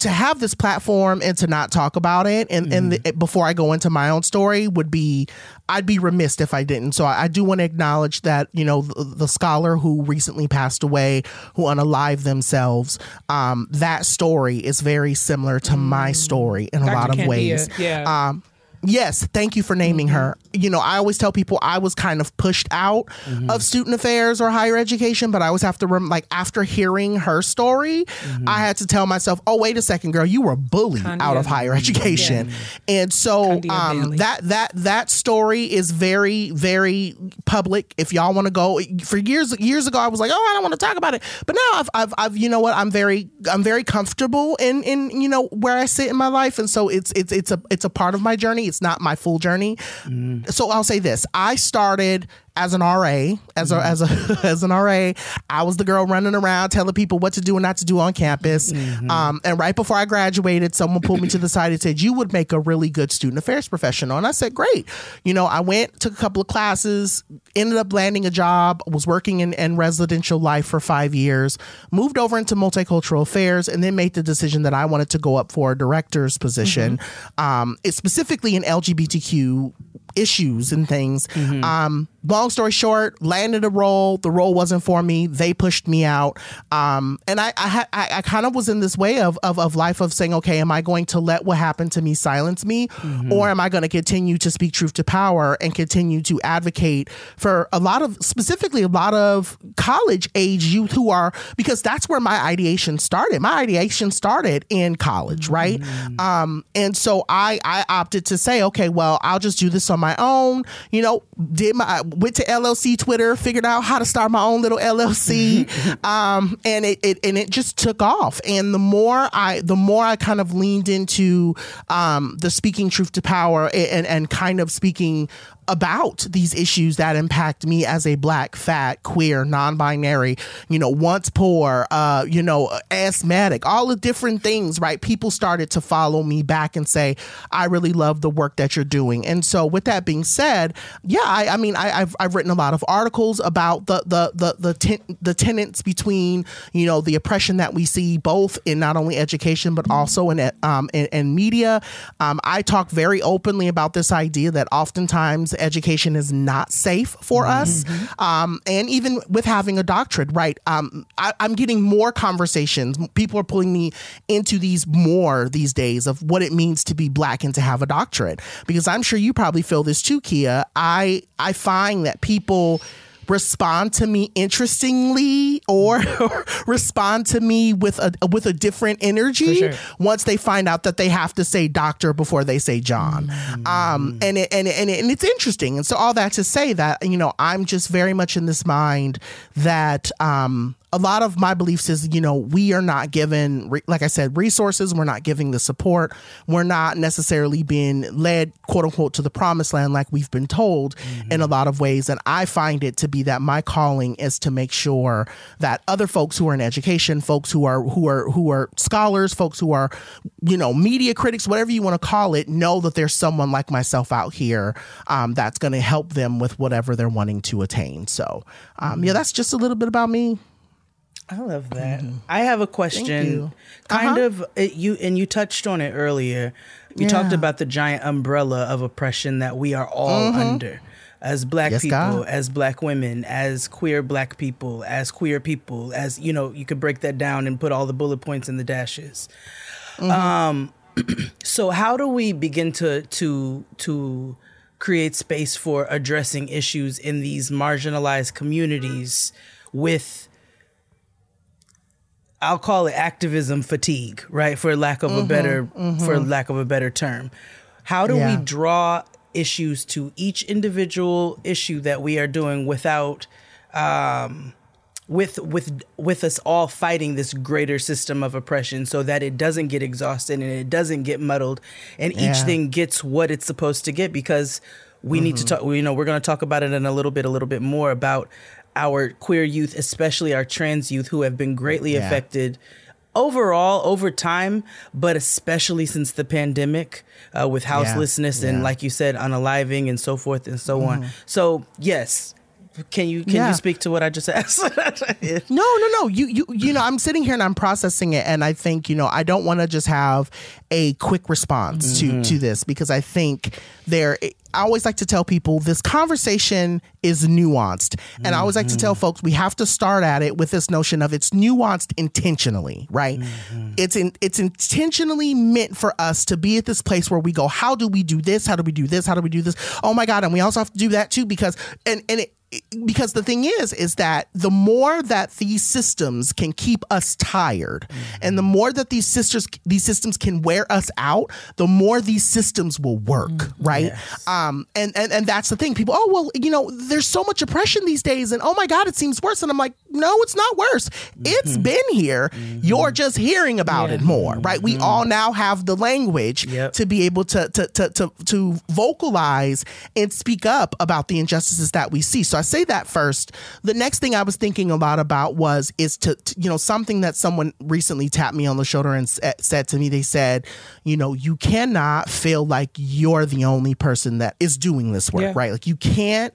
to have this platform and to not talk about it and and the, before I go into my own story would be I'd be remiss if I didn't. So I, I do want to acknowledge that you know the, the scholar who recently passed away, who unalived themselves. Um, that story is very similar to my story in a Dr. lot of ways. yeah. Um, Yes, thank you for naming her. You know, I always tell people I was kind of pushed out of student affairs or higher education, but I always have to rem- like after hearing her story, I had to tell myself, "Oh, wait a second, girl, you were bullied Candia. out of higher education." And so um, that that that story is very very public. If y'all want to go for years years ago, I was like, "Oh, I don't want to talk about it," but now I've, I've I've you know what I'm very I'm very comfortable in in you know where I sit in my life, and so it's it's it's a it's a part of my journey. It's not my full journey. Mm. So I'll say this: I started as an RA, as a as a as an RA. I was the girl running around telling people what to do and not to do on campus. Um, and right before I graduated, someone pulled me to the side and said, "You would make a really good student affairs professional." And I said, "Great." You know, I went took a couple of classes, ended up landing a job, was working in, in residential life for five years, moved over into multicultural affairs, and then made the decision that I wanted to go up for a director's position, um, it's specifically in LGBTQ issues and things. Um, long story short, landed a role. The role wasn't for me. They pushed me out. Um, and I, I, I, I kind of was in this way of, of, of life of saying, okay, am I going to let what happened to me silence me? Or am I going to continue to speak truth to power and continue to advocate for a lot of, specifically a lot of college age youth who are, because that's where my ideation started. My ideation started in college, right? Um, and so I, I opted to say, okay, well, I'll just do this on my own. You know, did my went to LLC Twitter, figured out how to start my own little LLC, um, and it, it and it just took off. And the more I, the more I kind of leaned into um, the speaking truth to power and and kind of speaking about these issues that impact me as a black, fat, queer, non-binary, you know, once poor, uh, you know, asthmatic, all the different things, right? People started to follow me back and say, I really love the work that you're doing. And so with that being said, yeah, I, I mean, I, I've, I've written a lot of articles about the, the, the, the, ten, the tenets between, you know, the oppression that we see both in not only education, but also in, um, in, in media. Um, I talk very openly about this idea that oftentimes education is not safe for us. Um, and even with having a doctorate, right? Um, I, I'm getting more conversations. People are pulling me into these more these days of what it means to be black and to have a doctorate. Because I'm sure you probably feel this too, Keia. I I find that people respond to me interestingly or, respond to me with a with a different energy sure. once they find out that they have to say doctor before they say John. Um, and it, and it, and, it, and it's interesting. And so all that to say that you know I'm just very much in this mind that um, a lot of my beliefs is you know we are not given like i said resources. We're not giving the support. We're not necessarily being led quote unquote to the promised land like we've been told in a lot of ways. And i find it to be that my calling is to make sure that other folks who are in education folks who are who are who are scholars folks who are you know media critics whatever you want to call it know that there's someone like myself out here um, that's going to help them with whatever they're wanting to attain. So um, yeah that's just a little bit about me I love that. I have a question. Kind Uh-huh. of it, you and you touched on it earlier. You Yeah. talked about the giant umbrella of oppression that we are all under. As black Yes, people, God. as black women, as queer black people, as queer people, as you know, you could break that down and put all the bullet points in the dashes. Um, so how do we begin to to to create space for addressing issues in these marginalized communities with I'll call it activism fatigue, right? For lack of a mm-hmm, better mm-hmm. for lack of a better term. How do Yeah. we draw issues to each individual issue that we are doing without um with with with us all fighting this greater system of oppression so that it doesn't get exhausted and it doesn't get muddled and each thing gets what it's supposed to get because we need to mm-hmm. talk you know we're going to talk about it in a little bit a little bit more about our queer youth especially our trans youth who have been greatly Yeah. affected overall over time but especially since the pandemic uh, with houselessness and Yeah. Mm-hmm. like you said unaliving and so forth and so on so yes can you can Yeah. you speak to what i just asked No, no, no. You, you, you know, I'm sitting here and I'm processing it, and I think, you know, I don't want to just have a quick response to mm-hmm. to this because I think there. I always like to tell people this conversation is nuanced, and I always like to tell mm-hmm. folks we have to start at it with this notion of it's nuanced intentionally, right? Mm-hmm. It's in, it's intentionally meant for us to be at this place where we go, how do we do this? How do we do this? How do we do this? Oh my god! And we also have to do that too because and and it because the thing is is that the more that these systems can keep us tired and the more that these sisters these systems can wear us out the more these systems will work mm. right? Um and, and and that's the thing. People oh well you know there's so much oppression these days and oh my god it seems worse. And i'm like no it's not worse. Mm-hmm. It's been here. Mm-hmm. You're just hearing about it more right? We mm-hmm. all now have the language Yep. to be able to to to to, to vocalize and speak up about the injustices that we see. So I say that first. The next thing I was thinking a lot about was is to, to you know something that someone recently tapped me on the shoulder and s- said to me. They said, you know, you cannot feel like you're the only person that is doing this work, Yeah. right? Like you can't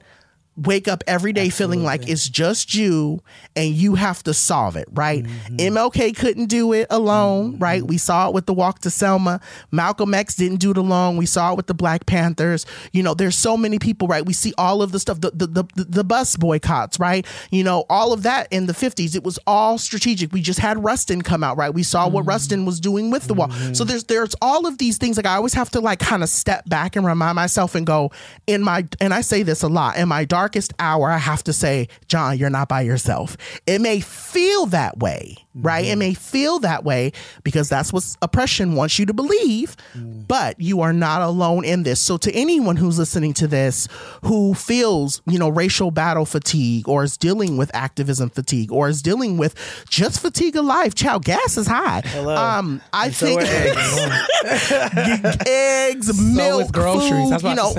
wake up every day feeling like it's just you and you have to solve it, right? Mm-hmm. MLK couldn't do it alone, mm-hmm. right? We saw it with the walk to Selma. Malcolm X didn't do it alone. We saw it with the Black Panthers. You know, there's so many people, right? We see all of the stuff, the the the, the bus boycotts, right? You know, all of that in the 50s, it was all strategic. We just had Rustin come out, right? We saw what mm-hmm. Rustin was doing with the wall. So there's there's all of these things like I always have to like kind of step back and remind myself and go in my and I say this a lot in my darkest hour I have to say John you're not by yourself. It may feel that way right it may feel that way because that's what oppression wants you to believe but you are not alone in this so to anyone who's listening to this who feels you know racial battle fatigue or is dealing with activism fatigue or is dealing with just fatigue of life child gas is high Hello. um I And think are eggs. eggs, milk, groceries. Food, you know,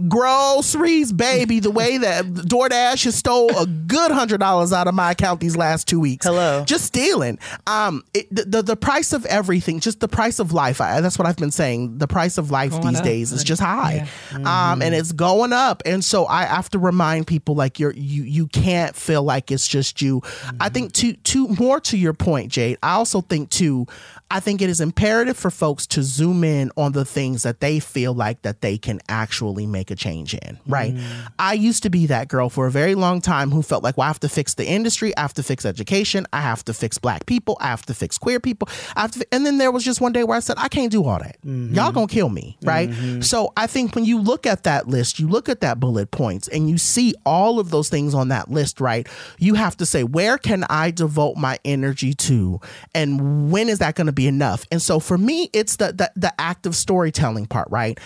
groceries, baby. The way that DoorDash has stole a good hundred dollars out of my account these last two weeks. Hello. just stealing. Um, it, the, the the price of everything, just the price of life. I, that's what I've been saying. The price of life Going these up. days is just high, um, and it's going up. And so I have to remind people like you're you you can't feel like it's just you. I think to to more to your point, Jade. I also think too. I think it is imperative for folks to zoom in on the things that they feel like that they can actually make a change in, right? I used to be that girl for a very long time who felt like, well, I have to fix the industry, I have to fix education, I have to fix fix black people. I have to fix queer people. I have to, fi-" and then there was just one day where I said, I can't do all that. Mm-hmm. Y'all gonna kill me, right? Mm-hmm. So I think when you look at that list, you look at that bullet points, and you see all of those things on that list, right? You have to say, where can I devote my energy to, and when is that going to be enough? And so for me, it's the the, the active storytelling part, right?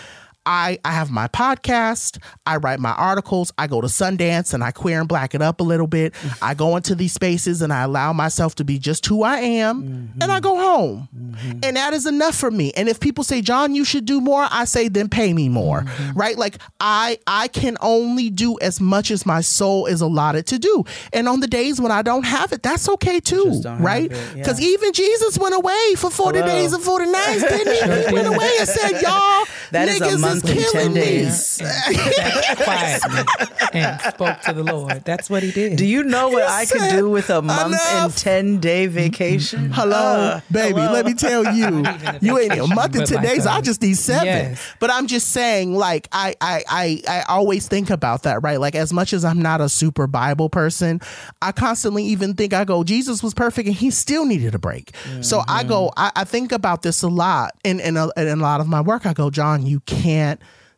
I, I have my podcast. I write my articles. I go to Sundance and I queer and black it up a little bit. Mm-hmm. I go into these spaces and I allow myself to be just who I am and I mm-hmm. go home. Mm-hmm. And that is enough for me. And if people say, John, you should do more, I say, then pay me more. Right? Like I I can only do as much as my soul is allotted to do. And on the days when I don't have it, that's okay too. Just don't have Right? it, yeah. Because even Jesus went away for 40 Hello. days and 40 nights, didn't he? He went away and said, Y'all, That is a niggas month and killing 10 me. days. quietly and spoke to the Lord. That's what he did. Do you know what I could do with a month and 10 day vacation? Hello, Uh, baby. hello. Let me tell you, you ain't a month and but ten like days. a- I just need seven. Yes. But I'm just saying, like, I, I, I, I always think about that, right? Like, as much as I'm not a super Bible person, I constantly even think I go, Jesus was perfect and he still needed a break. So I go, I, I think about this a lot, in in a, in a lot of my work. I go, John, you can't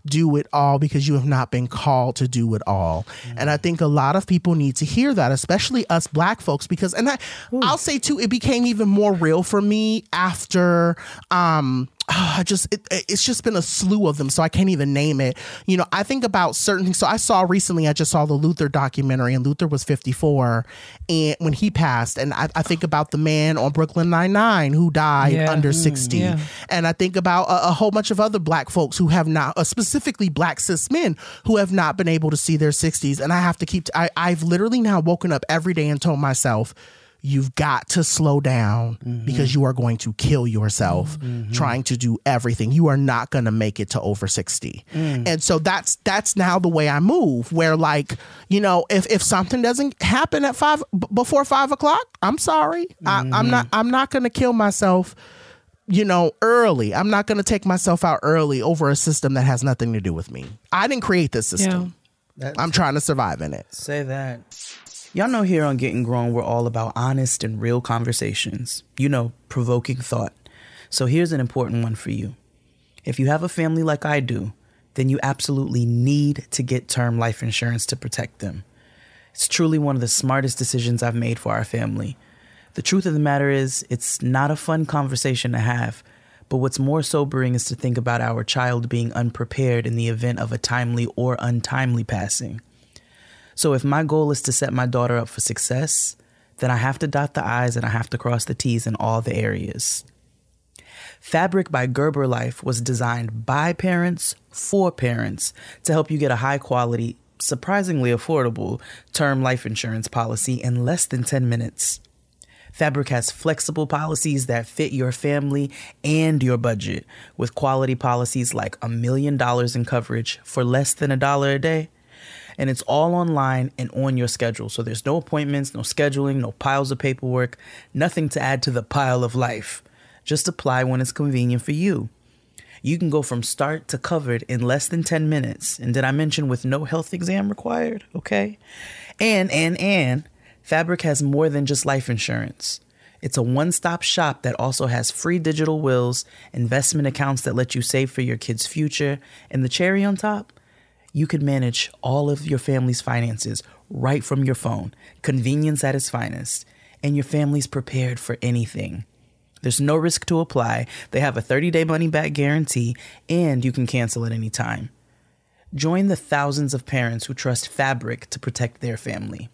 do it all because you have not been called to do it all. And I think a lot of people need to hear that, especially us black folks, because and I I'll say too, it became even more real for me after um I just it, it's just been a slew of them, so I can't even name it. You know, I think about certain things. So I saw recently, I just saw the Luther documentary, and Luther was 54, and when he passed, and I, I think about the man on Brooklyn Nine Nine who died Yeah. under Mm, 60, yeah. and I think about a, a whole bunch of other black folks who have not, uh, specifically black cis men who have not been able to see their 60s. And I have to keep, I, I've literally now woken up every day and told myself, you've got to slow down mm-hmm. because you are going to kill yourself mm-hmm. trying to do everything. You are not going to make it to over 60. Mm. And so that's, that's now the way I move where like, you know, if, if something doesn't happen at five, b- before five o'clock, I'm sorry. I, I'm not, mm-hmm. I'm not going to kill myself you know, early. I'm not going to take myself out early over a system that has nothing to do with me. I didn't create this system. That's- I'm trying to survive in it. Say that. Y'all know here on Getting Grown, we're all about honest and real conversations. You know, provoking thought. So here's an important one for you. If you have a family like I do, then you absolutely need to get term life insurance to protect them. It's truly one of the smartest decisions I've made for our family. The truth of the matter is, it's not a fun conversation to have, but what's more sobering is to think about our child being unprepared in the event of a timely or untimely passing. So if my goal is to set my daughter up for success, then I have to dot the I's and I have to cross the T's in all the areas. Fabric by Gerber Life was designed by parents for parents to help you get a high quality, surprisingly affordable term life insurance policy in less than 10 minutes. Fabric has flexible policies that fit your family and your budget, with quality policies like a million dollars in coverage for less than a dollar a day. And it's all online and on your schedule. So there's no appointments, no scheduling, no piles of paperwork, nothing to add to the pile of life. Just apply when it's convenient for you. You can go from start to covered in less than 10 minutes. And did I mention with no health exam required? Okay. And, and, and, Fabric has more than just life insurance. It's a one stop shop that also has free digital wills, investment accounts that let you save for your kids' future, and the cherry on top, you can manage all of your family's finances right from your phone. Convenience at its finest. And your family's prepared for anything. There's no risk to apply. They have a 30 day money back guarantee, and you can cancel at any time. Join the thousands of parents who trust Fabric to protect their family.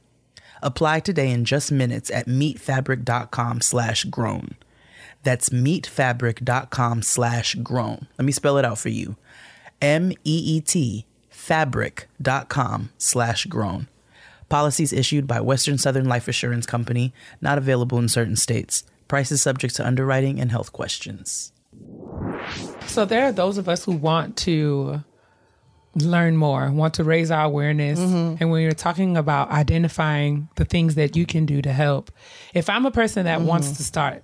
Apply today in just minutes at meetfabric.com slash grown. That's meetfabric.com slash grown. Let me spell it out for you. M-E-E-T fabric.com slash grown. Policies issued by Western Southern Life Assurance Company, not available in certain states. Prices subject to underwriting and health questions. So there are those of us who want to learn more, want to raise our awareness. Mm-hmm. And when you're talking about identifying the things that you can do to help, if I'm a person that mm-hmm. wants to start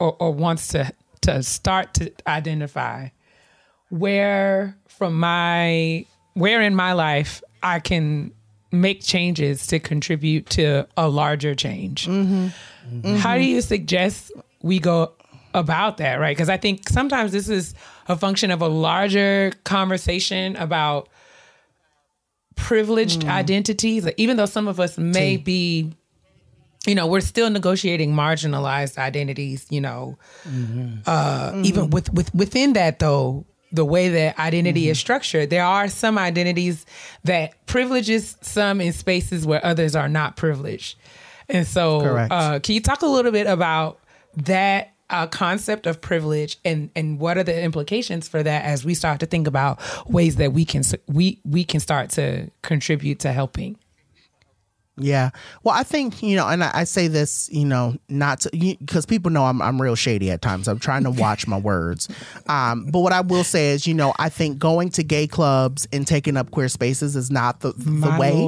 or, or wants to to start to identify where from my where in my life I can make changes to contribute to a larger change. Mm-hmm. Mm-hmm. How do you suggest we go about that, right? Because I think sometimes this is a function of a larger conversation about privileged mm. identities. Even though some of us may be, you know, we're still negotiating marginalized identities. You know, mm-hmm. uh, even with with within that though. The way that identity is structured, there are some identities that privileges some in spaces where others are not privileged. And so, uh, can you talk a little bit about that uh, concept of privilege and and what are the implications for that as we start to think about ways that we can we we can start to contribute to helping? Yeah. Well, I think, you know, and I, I say this, you know, not to, because people know I'm, I'm real shady at times. I'm trying to watch my words. Um, but what I will say is, you know, I think going to gay clubs and taking up queer spaces is not the, the My way.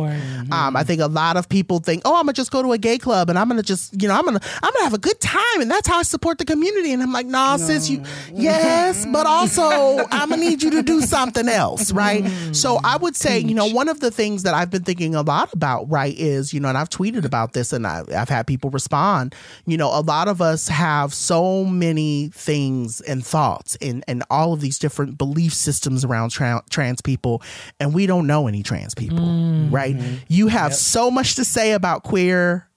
Um, I think a lot of people think, oh, I'm gonna just go to a gay club and I'm gonna just, you know, I'm gonna, I'm gonna have a good time and that's how I support the community. And I'm like, nah, sis, you, yes, but also I'm gonna need you to do something else, right? So I would say, you know, one of the things that I've been thinking a lot about, right, is, you know, and I've tweeted about this and I, I've had people respond. You know, a lot of us have so many things and thoughts and and all of these different belief systems around tra- trans people, and we don't know any trans people, mm-hmm. right? You have so much to say about queer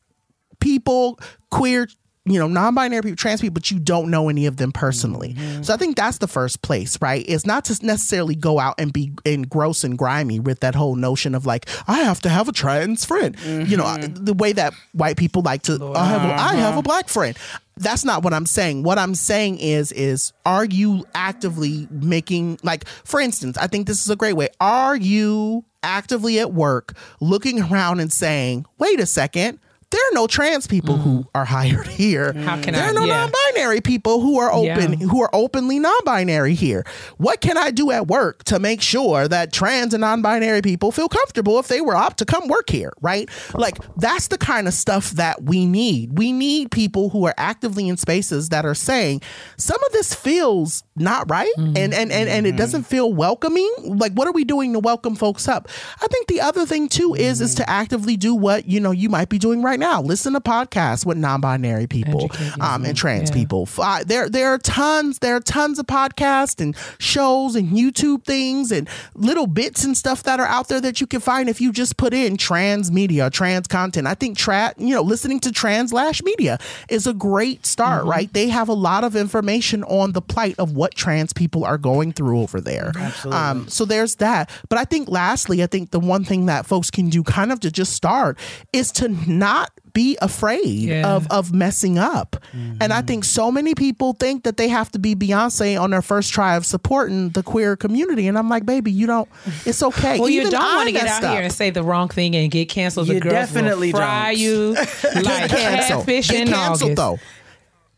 people, queer, you know, non-binary people, trans people, but you don't know any of them personally. Mm-hmm. So I think that's the first place, right? It's not to necessarily go out and be in gross and grimy with that whole notion of like, I have to have a trans friend. You know, mm-hmm. the way that white people like to I have a, uh-huh. I have a black friend. That's not what I'm saying. What I'm saying is is are you actively making like for instance, I think this is a great way. Are you actively at work looking around and saying, "Wait a second, there are no trans people who mm. are hired here. How can there I- are no yeah. non-binary people who are open Yeah. who are openly non-binary here. What can I do at work to make sure that trans and non-binary people feel comfortable if they were up to come work here, right? Like that's the kind of stuff that we need. We need people who are actively in spaces that are saying some of this feels not right Mm-hmm. and and and, and it doesn't feel welcoming. Like what are we doing to welcome folks up? I think the other thing too is is Mm-hmm. to actively do what, you know, you might be doing right now. Listen to podcasts with non-binary people um, and trans Yeah. people. I- there there are tons there are tons of podcasts and shows and YouTube things and little bits and stuff that are out there that you can find if you just put in trans media, trans content. I think tra- you know, listening to Translash media is a great start, Mm-hmm. right? They have a lot of information on the plight of what trans people are going through over there. Absolutely. Um, so there's that. But I think lastly, I think the one thing that folks can do kind of to just start is to not be afraid Yeah. of of messing up. And I think so many people think that they have to be Beyonce on their first try of supporting the queer community. And I'm like, baby, you don't it's okay. Well, you don't want to get out up. here and say the wrong thing and get canceled. You the girls definitely will fry don't. you like canceled. catfish Get in canceled August.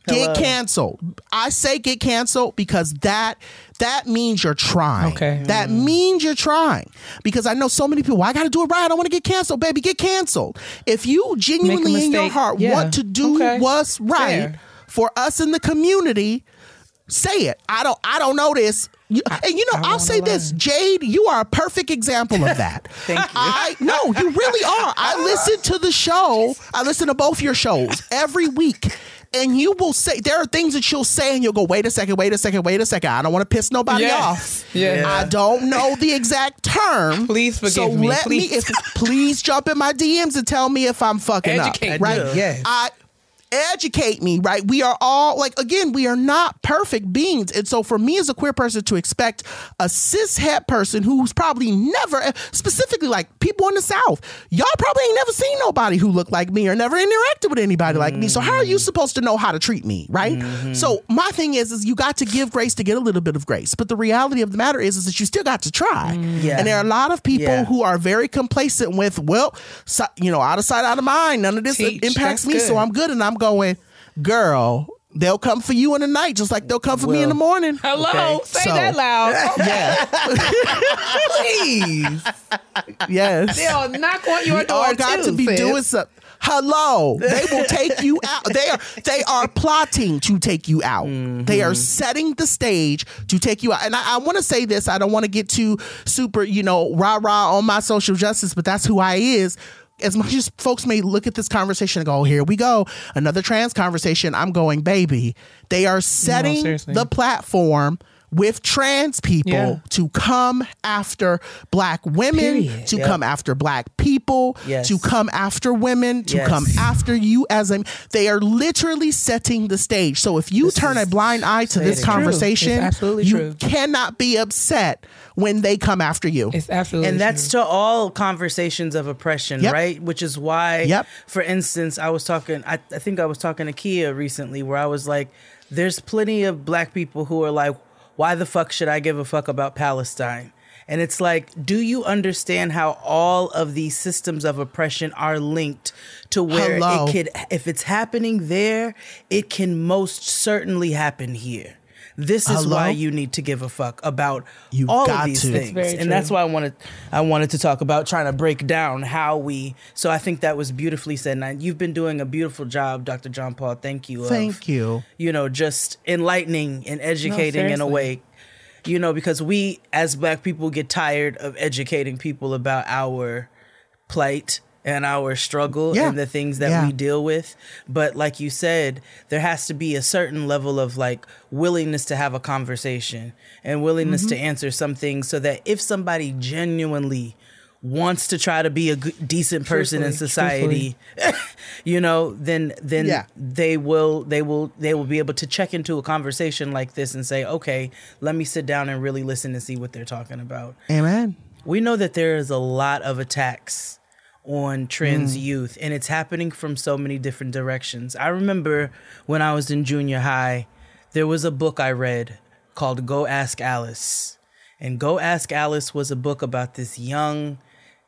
Get canceled. I say get canceled because that that means you're trying. Okay. That mm. means you're trying. Because I know so many people, "Well, I gotta do it right. I don't want to get canceled, baby. Get canceled. If you genuinely in your heart Yeah. want to do Okay. what's right Fair. for us in the community, say it. I don't I don't know this. You, and you know, I I'll wanna say this. Jade, you are a perfect example of that. Thank you. I no, you really are. I listen to the show. I listen to both your shows every week. And you will say there are things that you'll say, and you'll go, "Wait a second, wait a second, wait a second. I don't want to piss nobody Yes. off. Yeah. I don't know the exact term. Please forgive so me, let please. me. If please jump in my DMs and tell me if I'm fucking Educate up. Right? me, yes. I educate me, right? We are all like again, we are not perfect beings. And so for me as a queer person to expect a cis het person who's probably never specifically like people in the South, y'all probably ain't never seen nobody who looked like me or never interacted with anybody like me. So how are you supposed to know how to treat me, right? Mm-hmm. So my thing is is you got to give grace to get a little bit of grace. But the reality of the matter is is that you still got to try. Mm. Yeah. And there are a lot of people Yeah. who are very complacent with, well, so, you know, out of sight, out of mind. None of this Teach. impacts That's me, so. I'm good. And I'm going, girl, they'll come for you in the night, just like they'll come for me in the morning. Hello, Okay. say So- that loud. Yeah. Please. yes. They'll knock on your We door all got too, to be sis. doing something. Hello, they will take you out. They are they are plotting to take you out. They are mm-hmm. setting the stage to take you out. And I, I want to say this. I don't want to get too super, you know, rah rah on my social justice, but that's who I is. As much as folks may look at this conversation and go, oh, "Here we go, another trans conversation," I'm going, baby. They are setting seriously. the platform with trans people Yeah. to come after black women, Period. to Yep. come after black people, Yes. to come after women, to Yes. come after you as a they are literally setting the stage. So if you turn a blind eye to this conversation, absolutely you true. cannot be upset when they come after you. It's absolutely and that's true. to all conversations of oppression Yep. right which is why Yep. for instance i was talking I, I think i was talking to Keia recently where i was like there's plenty of black people who are like why the fuck should i give a fuck about palestine and it's like do you understand how all of these systems of oppression are linked to where Hello. it could if it's happening there it can most certainly happen here this is Hello? why you need to give a fuck about You've all got of these to. Things and true. that's why I wanted I wanted to talk about trying to break down how we. So I think that was beautifully said. And you've been doing a beautiful job, Dr. JonPaul. Thank you. of, Thank you. You know, just enlightening and educating in a way. You know, because we as Black people get tired of educating people about our plight and our struggle Yeah. and the things that Yeah. we deal with. But like you said, there has to be a certain level of like willingness to have a conversation and willingness Mm-hmm. to answer some things so that if somebody genuinely wants to try to be a good, decent person in society, you know, then then Yeah. they will they will they will be able to check into a conversation like this and say, "Okay, let me sit down and really listen and see what they're talking about." Amen. we know that there is a lot of attacks on trans mm. youth and it's happening from so many different directions. I remember when I was in junior high, there was a book I read called Go Ask Alice. And Go Ask Alice was a book about this young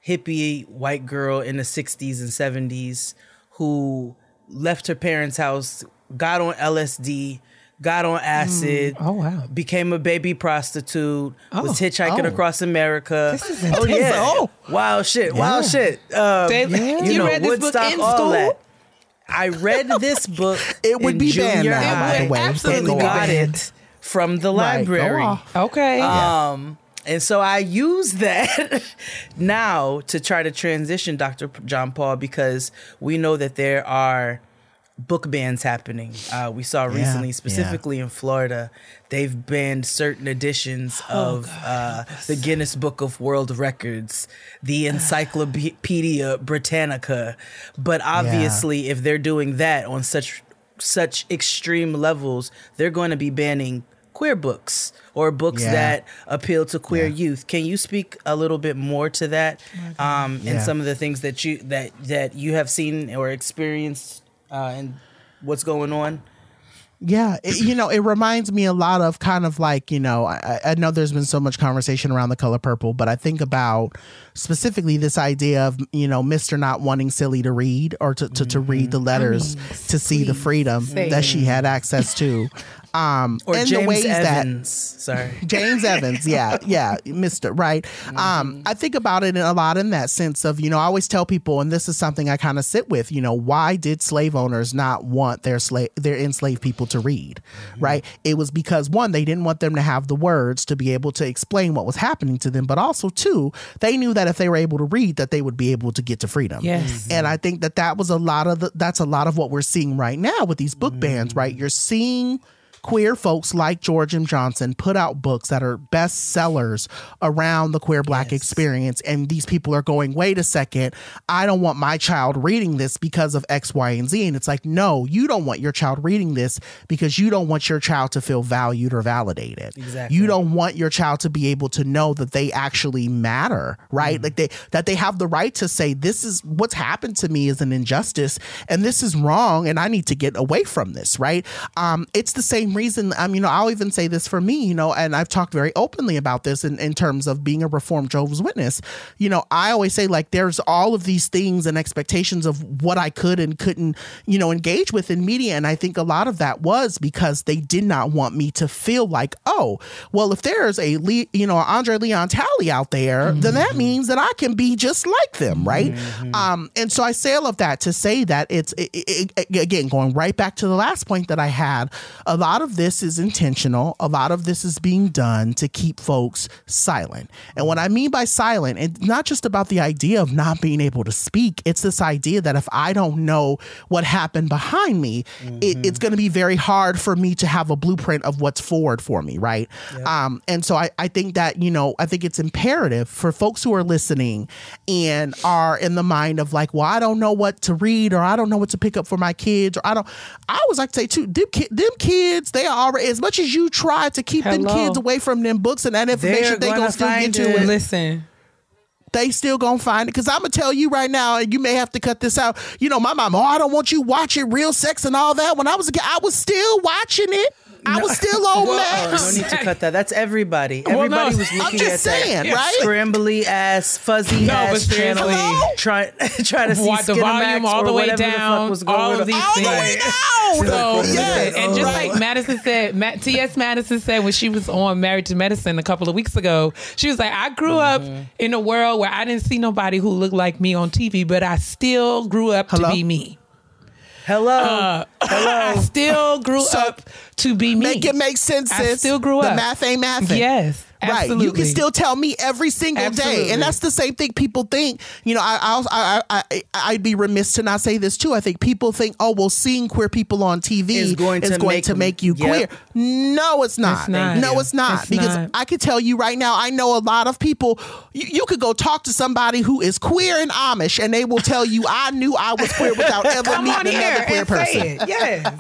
hippie white girl in the 60s and 70s who left her parents' house, got on LSD, got on acid, Oh, wow. became a baby prostitute, Oh. was hitchhiking oh. across America. This is oh yeah, Oh. wild shit, wild shit. Um, They- you, you know, read this book in school? that. I read this book. It would in be banned junior now, by the way. absolutely and got banned. it from the library. off. Okay. Um, and so I use that now to try to transition Dr. JonPaul because we know that there are book bans happening. Uh, we saw recently, yeah. specifically in Florida, they've banned certain editions Oh, of uh, the Guinness Book of World Records, the Encyclopedia Britannica. But obviously, if they're doing that on such such extreme levels, they're going to be banning queer books or books Yeah. that appeal to queer Yeah. youth. Can you speak a little bit more to that um, and some of the things that you that that you have seen or experienced uh, and what's going on? Yeah, it, you know, it reminds me a lot of kind of like, you know, I, I know there's been so much conversation around the color purple, but I think about specifically this idea of, you know, Mr. not wanting Celie to read or to, to, to read the letters to see the freedom same. that she had access to. Um, Or and James the ways that Evans? Sorry. James Evans, yeah, yeah, Mister, right? Um, I think about it in a lot in that sense of, you know, I always tell people, and this is something I kind of sit with, you know, why did slave owners not want their slave, their enslaved people to read, right? It was because one, they didn't want them to have the words to be able to explain what was happening to them, but also two, they knew that if they were able to read, that they would be able to get to freedom. Yes. And I think that that was a lot of the, that's a lot of what we're seeing right now with these book bans, right? You're seeing queer folks like George M. Johnson put out books that are bestsellers around the queer black experience. And these people are going, wait a second, I don't want my child reading this because of X, Y, and Z. And it's like, no, you don't want your child reading this because you don't want your child to feel valued or validated. Exactly. You don't want your child to be able to know that they actually matter, right? Like they that they have the right to say, this is what's happened to me is an injustice and this is wrong and I need to get away from this, right? Um, it's the same reason. Um, you know, I'll even say this for me. You know, and I've talked very openly about this in, in terms of being a Reformed Jehovah's Witness. You know, I always say like there's all of these things and expectations of what I could and couldn't, you know, engage with in media, and I think a lot of that was because they did not want me to feel like, oh, well, if there's a Le- you know Andre Leon Talley out there, then that means that I can be just like them, right? Um, and so I say all of that to say that it's it, it, it- again going right back to the last point that I had. A lot of this is intentional. A lot of this is being done to keep folks silent. And what I mean by silent, it's not just about the idea of not being able to speak. It's this idea that if I don't know what happened behind me, it, it's going to be very hard for me to have a blueprint of what's forward for me, right? Um, and so I, I think that you know I think it's imperative for folks who are listening and are in the mind of like, well, I don't know what to read or I don't know what to pick up for my kids or I don't. I always like to say too, them, them kids, they are already as much as you try to keep them kids away from them books and that information, they gonna still get to it. it Listen. they still gonna find it because I'm gonna tell you right now, and you may have to cut this out. You know, my mom, oh, I don't want you watching real sex and all that. When I was a kid, I was still watching it. I was still on Oh, Max. no need to cut that. That's everybody. Well, Everybody no, was I'm looking just at saying, that right? scrambly ass, fuzzy No, ass but seriously. channel, trying trying to see Watch the volume all or the way whatever the fuck down, was going all of it. these All the way things. down. So Yes, and just like Madison said, Ma- T.S. Madison said when she was on Married to Medicine a couple of weeks ago, she was like, I grew Mm-hmm. up in a world where I didn't see nobody who looked like me on TV, but I still grew up Hello? to be me. Hello, uh, I still grew So, up to be me. Make it make sense, I sis. still grew the up. math ain't math. Yes, Right, you can still tell me every single day, and that's the same thing people think. You know, I, I, I, I, I, I'd be remiss to not say this too. I think people think, oh, well, seeing queer people on TV Is going to going make to make you Yep. queer. No, it's not. It's not. No, Yeah. it's not. It's because not. I could tell you right now, I know a lot of people. You, you could go talk to somebody who is queer and Amish, and they will tell you, I knew I was queer without ever Come on meeting here another queer and person. say it. Yes.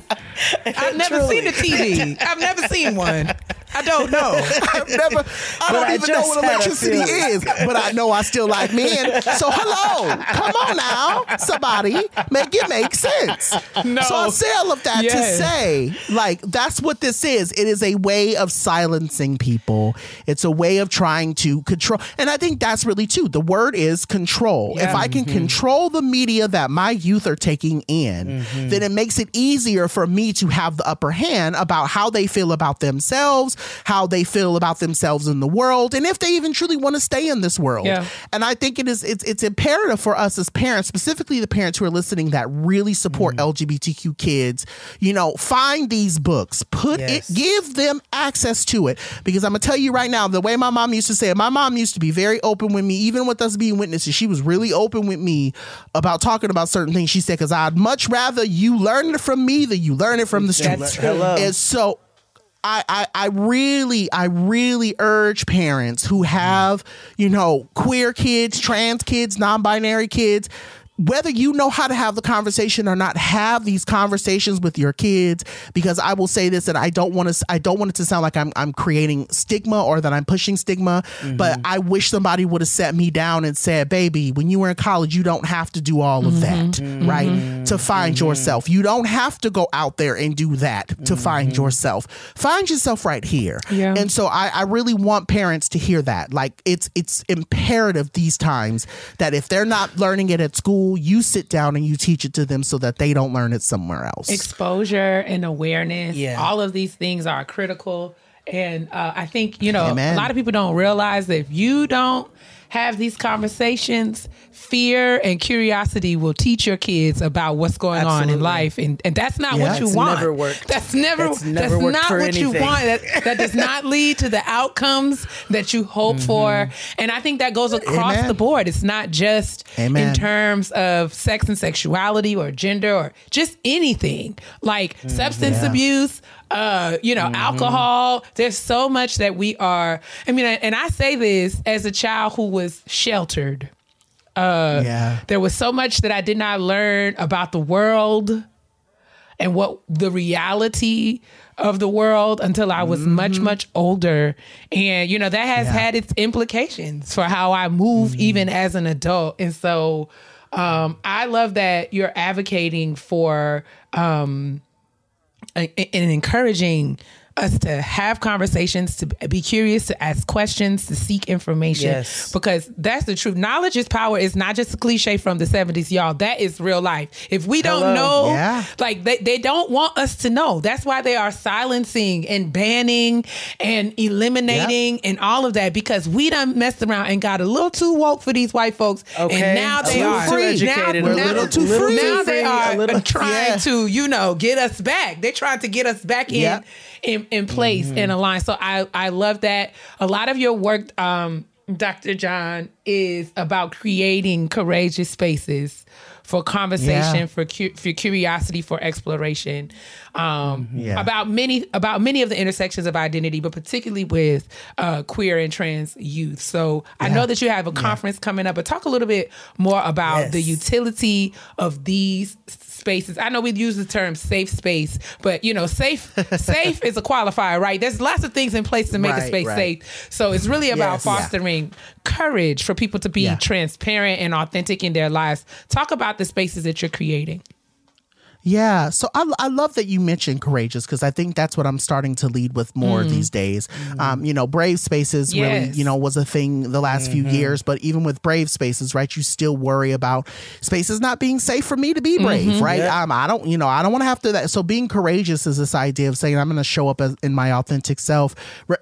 I've never Truly. seen a TV. I've never seen one. I don't know. I've never. I But don't I even know what electricity is, but I know I still like men. So hello, come on now, somebody, make it make sense. No. So I say all of that Yes. to say, like, that's what this is. It is a way of silencing people. It's a way of trying to control, and I think that's really too. The word is control. Yeah. If I can mm-hmm. control the media that my youth are taking in, mm-hmm. then it makes it easier for me to have the upper hand about how they feel about themselves, how they feel about themselves in the world, and if they even truly want to stay in this world. Yeah. And I think it is it's it's imperative for us as parents, specifically the parents who are listening that really support mm. LGBTQ kids, you know, find these books, put Yes. Give them access to it. Because I'm gonna tell you right now, the way my mom used to say it, my mom used to be very open with me, even with us being witnesses. She was really open with me about talking about certain things. She said, because I'd much rather you learn it from me than you learn it from the That's streets. true. And so I, I, I really, I really urge parents who have, you know, queer kids, trans kids, non binary kids, whether you know how to have the conversation or not, have these conversations with your kids. Because I will say this, and I don't want to, I don't want it to sound like I'm, I'm creating stigma or that I'm pushing stigma. But mm-hmm. I wish somebody would have sat me down and said, "Baby, when you were in college, you don't have to do all of mm-hmm. that, mm-hmm. right? To find yourself, you don't have to go out there and do that to find yourself. Find yourself right here." Yeah. And so I, I really want parents to hear that. Like it's it's imperative these times that if they're not learning it at school, you sit down and you teach it to them so that they don't learn it somewhere else. exposure and awareness Yeah. all of these things are critical and uh, i think you know Amen. a lot of people don't realize that if you don't have these conversations fear and curiosity will teach your kids about what's going on in life and, and that's not Yeah. what you want never worked. that's never It's never that's not what you want that, that does not lead to the outcomes that you hope for and i think that goes across Mm-hmm. Amen. the board it's not just Amen. in terms of sex and sexuality or gender or just anything like substance Yeah. abuse uh you know Mm-hmm. alcohol there's so much that we are i mean and i say this as a child who was sheltered uh yeah. there was so much that i did not learn about the world and what the reality of the world until I was much, much older. And, you know, that has Mm-hmm. Yeah. had its implications for how I move even as an adult. And so um, I love that you're advocating for um, and encouraging us to have conversations, to be curious, to ask questions, to seek information. Yes. Because that's the truth. Knowledge is power is not just a cliche from the 70s, y'all. That is real life. If we don't Hello. know, Yeah. like they, they don't want us to know. That's why they are silencing and banning and eliminating and all of that because we done messed around and got a little too woke for these white folks. Okay. And now they are too educated, Now, a now, little too free. now they are little- trying Yeah. to, you know, get us back. They're trying to get us back in Yeah. In, in place Mm-hmm. in a line. So I I love that. A lot of your work, um, Dr. John, is about creating courageous spaces for conversation, Yeah. for cu- for curiosity, for exploration. Um, Yeah. about many about many of the intersections of identity, but particularly with uh, queer and trans youth. So I know that you have a conference coming up, but talk a little bit more about the utility of these spaces. I know we use the term safe space, but you know, safe safe is a qualifier, right? There's lots of things in place to make a space right. safe. So it's really about Yes. fostering courage for people to be Yeah. transparent and authentic in their lives. Talk about the spaces that you're creating. Yeah. So I, I love that you mentioned courageous because I think that's what I'm starting to lead with more these days. Um, you know, Brave Spaces really, Mm. You know, was a thing the last few years, but even with Brave Spaces, right, you still worry about spaces not being safe for me to be brave, right? Yeah. Um, I don't, you know, I don't want to have to that. So being courageous is this idea of saying I'm going to show up as, in my authentic self,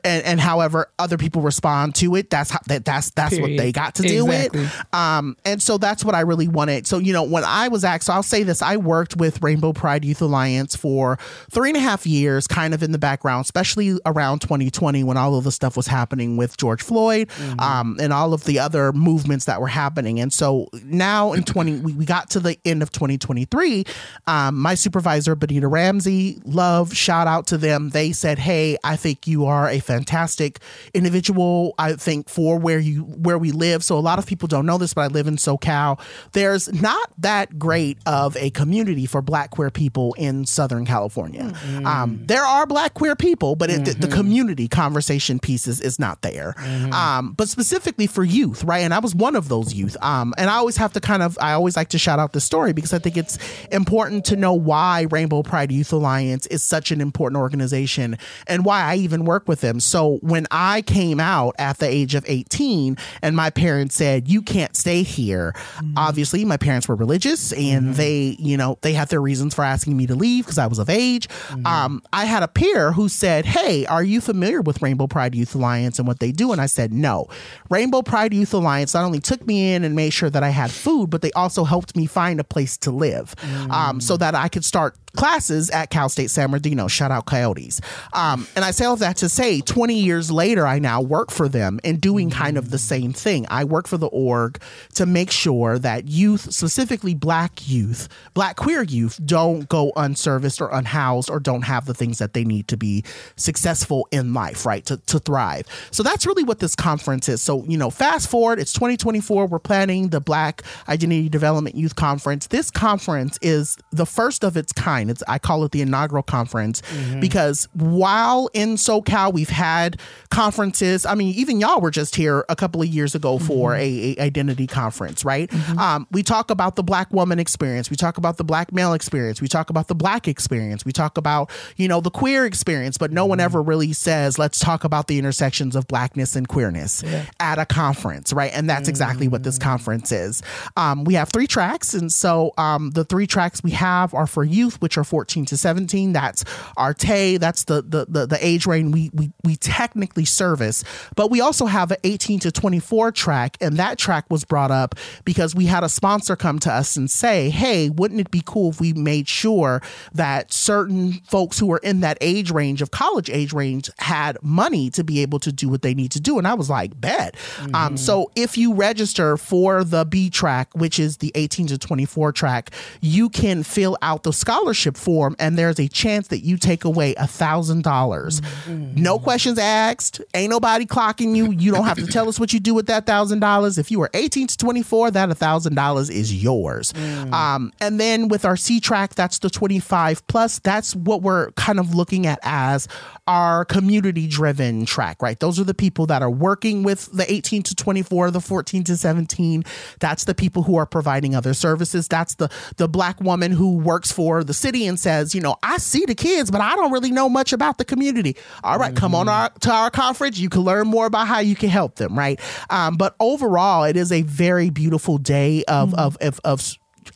and, and however other people respond to it, that's how that that's that's what they got to deal Exactly. with. Um, and so that's what I really wanted. So, you know, when I was asked, so I'll say this I worked with Rainbow Pride Youth Alliance for three and a half years, kind of in the background, especially around 2020 when all of the stuff was happening with George Floyd um, and all of the other movements that were happening. And so now in 20, we, we got to the end of 2023. Um, my supervisor, Benita Ramsey, love, shout out to them. They said, Hey, I think you are a fantastic individual. I think for where you where we live. So a lot of people don't know this, but I live in SoCal. There's not that great of a community for Black queer people in Southern California. Um, there are Black queer people, but it, the, the community conversation pieces is not there. Um, but specifically for youth, right? And I was one of those youth. Um, and I always have to kind of I always like to shout out the story because I think it's important to know why Rainbow Pride Youth Alliance is such an important organization and why I even work with them. So when I came out at the age of 18 and my parents said, You can't stay here, obviously my parents were religious and they, you know, they had their reasons for asking me to leave because I was of age. Um, I had a peer who said, Hey, are you familiar with Rainbow Pride Youth Alliance and what they do? And I said, No. Rainbow Pride Youth Alliance not only took me in and made sure that I had food, but they also helped me find a place to live um, so that I could start classes at Cal State San Bernardino. Shout out Coyotes. Um, and I say all that to say 20 years later, I now work for them and doing kind of the same thing. I work for the org to make sure that youth, specifically black youth, black queer youth, don't go unserviced or unhoused or don't have the things that they need to be successful in life, right? To, to thrive. So that's really what this conference is. So, you know, fast forward, it's 2024. We're planning the Black Identity Development Youth Conference. This conference is the first of its kind. It's I call it the inaugural conference because while in SoCal we've had conferences. I mean, even y'all were just here a couple of years ago for a, a identity conference, right? Um, we talk about the black woman experience. We talk about the black male experience. We talk about the black experience. We talk about you know the queer experience, but no one ever really says let's talk about the intersections of blackness and queerness at a conference, right? And that's exactly what this conference is. Um, we have three tracks, and so um, the three tracks we have are for youth, which are 14 to 17. That's Arte. That's the the the, the age range we, we we technically service, but we also have an 18 to 24 track, and that track was brought up because we had a sponsor come to us and say, "Hey, wouldn't it be cool if we made sure that certain folks who are in that age range of college age range had money to be able to do what they need to do?" And I was like, "Bet." Um, so if you register for the B track, which is the 18 to 24 track, you can fill out the scholarship form, and there's a chance that you take away a thousand dollars. No questions asked. Ain't nobody clocking you. You don't have to tell us what you do with that thousand dollars. If you are 18 to 24, that a thousand dollars is yours. Um, and then with our C track, that's the 25 plus. That's what we're kind of looking at as our community driven track, right? Those are the people that are working with the 18 to 24, the 14 to 17. That's the people who are providing other services. That's the the black woman who works for the city and says, you know, I see the kids, but I don't really know much about the community. All right, come on our, to our conference. You can learn more about how you can help them, right? Um, but overall, it is a very beautiful day of of of, of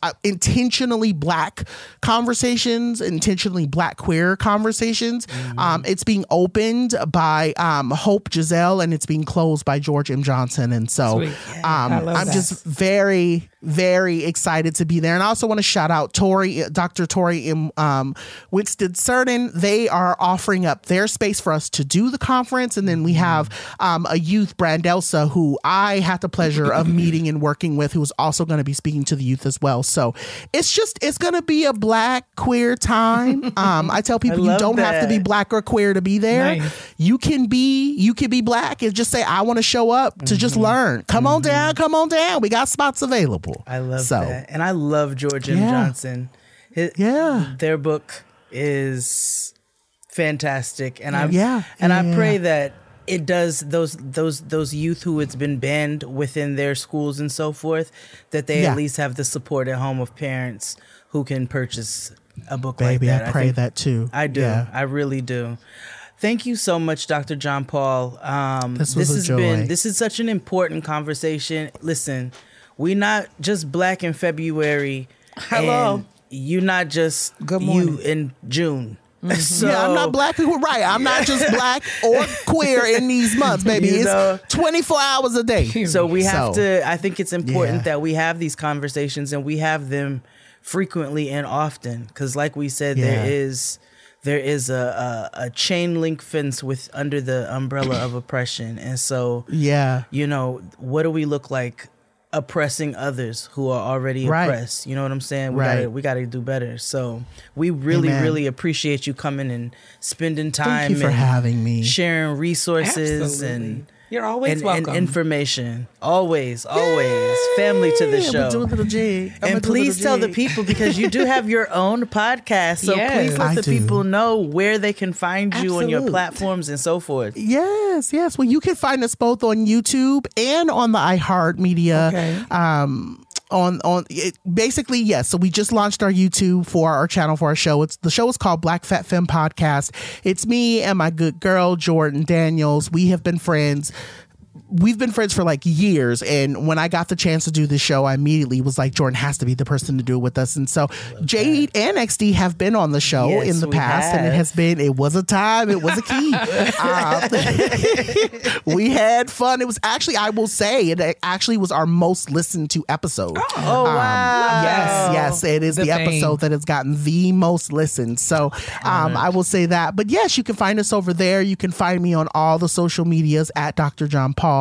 uh, intentionally black conversations, intentionally black queer conversations. Um, it's being opened by um, Hope Giselle and it's being closed by George M. Johnson. And so Sweet. um, I'm that. just very, very excited to be there. And I also want to shout out Tori, Dr. Tori in um, Winston Certain. They are offering up their space for us to do the conference. And then we have um, a youth, Brandelsa, who I had the pleasure of meeting and working with, who is also going to be speaking to the youth as well. So it's just, it's going to be a black queer time. Um, I tell people you don't have to be black or queer to be there. Nice. You can be, you can be black and just say, I want to show up to just learn. Come on down, come on down. We got spots available. I love so, that, and I love George M. Yeah. Johnson. His, Yeah. their book is fantastic, and I Yeah. and I pray that it does those those those youth who it's been banned within their schools and so forth that they Yeah. at least have the support at home of parents who can purchase a book Baby, like that. I pray think- that too. I do. Yeah. I really do. Thank you so much, Dr. JonPaul. Um, This was a has joy. been this is such an important conversation. Listen, we not just black in February. Hello. and You not just Good you in June. Mm-hmm. So, yeah, I'm not black. People. Right. I'm not just black or queer in these months, baby. You it's know. 24 hours a day. So we have So, to. I think it's important Yeah. that we have these conversations and we have them frequently and often because, like we said, there Yeah. is there is a, a a chain link fence with under the umbrella of oppression, and so Yeah. you know what do we look like oppressing others who are already Right. oppressed you know what i'm saying we Right. gotta we gotta do better so we really Amen. really appreciate you coming and spending time Thank you for and having me. sharing resources Absolutely. and You're always and, welcome. and information. Always, always. Family to the Yeah, I'ma do a show. little jig. I'ma And please little tell the people because you do have your own podcast. So Yes. please let I the do. people know where they can find you on your platforms and so forth. Yes, yes. Well, you can find us both on YouTube and on the iHeartMedia. Okay. Um, on on it, basically yes. So we just launched our YouTube for our channel for our show. It's the show is called Black Fat Femme Podcast. It's me and my good girl Jordan Daniels. We have been friends. We've been friends for like years, and when I got the chance to do this show, I immediately was like, Jordan has to be the person to do it with us. And so, Jade and XD have been on the show Yes, in the past, and it has been. It was a time. It was a key. Um, we had fun. It was actually, I will say, it actually was our most listened to episode. Oh wow. Yes, yes, it is The the, episode that has gotten the most listened. So um, I will say that. But yes, you can find us over there. You can find me on all the social medias at Dr. JonPaul.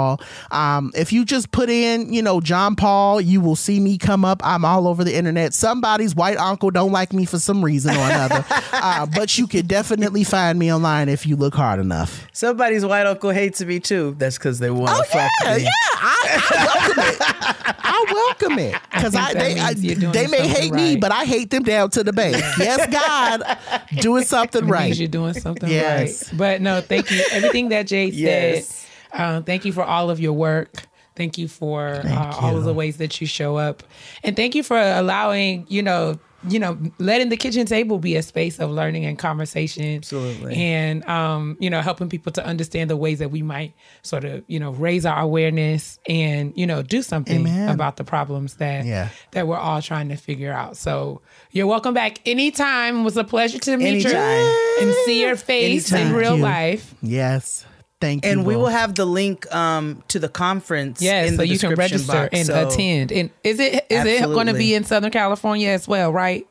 Um, if you just put in, you know, JonPaul, you will see me come up. I'm all over the internet. Somebody's white uncle don't like me for some reason or another. uh, but you can definitely find me online if you look hard enough. Somebody's white uncle hates me too. That's because they want to Oh fuck yeah, me. yeah. I, I welcome it. I welcome it because think I, they I, means you're doing they may something hate me, but I hate them down to the bank. yes, God, doing something It right. means you're doing something Yes. right. But no, thank you. Everything that Jay Yes. said. Um, thank you for all of your work. Thank you for uh, all of the ways that you show up, and thank you for allowing you know you know letting the kitchen table be a space of learning and conversation. Absolutely. and um, you know helping people to understand the ways that we might sort of you know raise our awareness and you know do something Amen. about the problems that Yeah. that we're all trying to figure out. So you're welcome back anytime. It was a pleasure to meet you and see your face Anytime. in real you. life. yes, thank you. And we will have the link um, to the conference. Yes, in so the you can register box. and So attend. And is it is it going to be in Southern California as well? Right?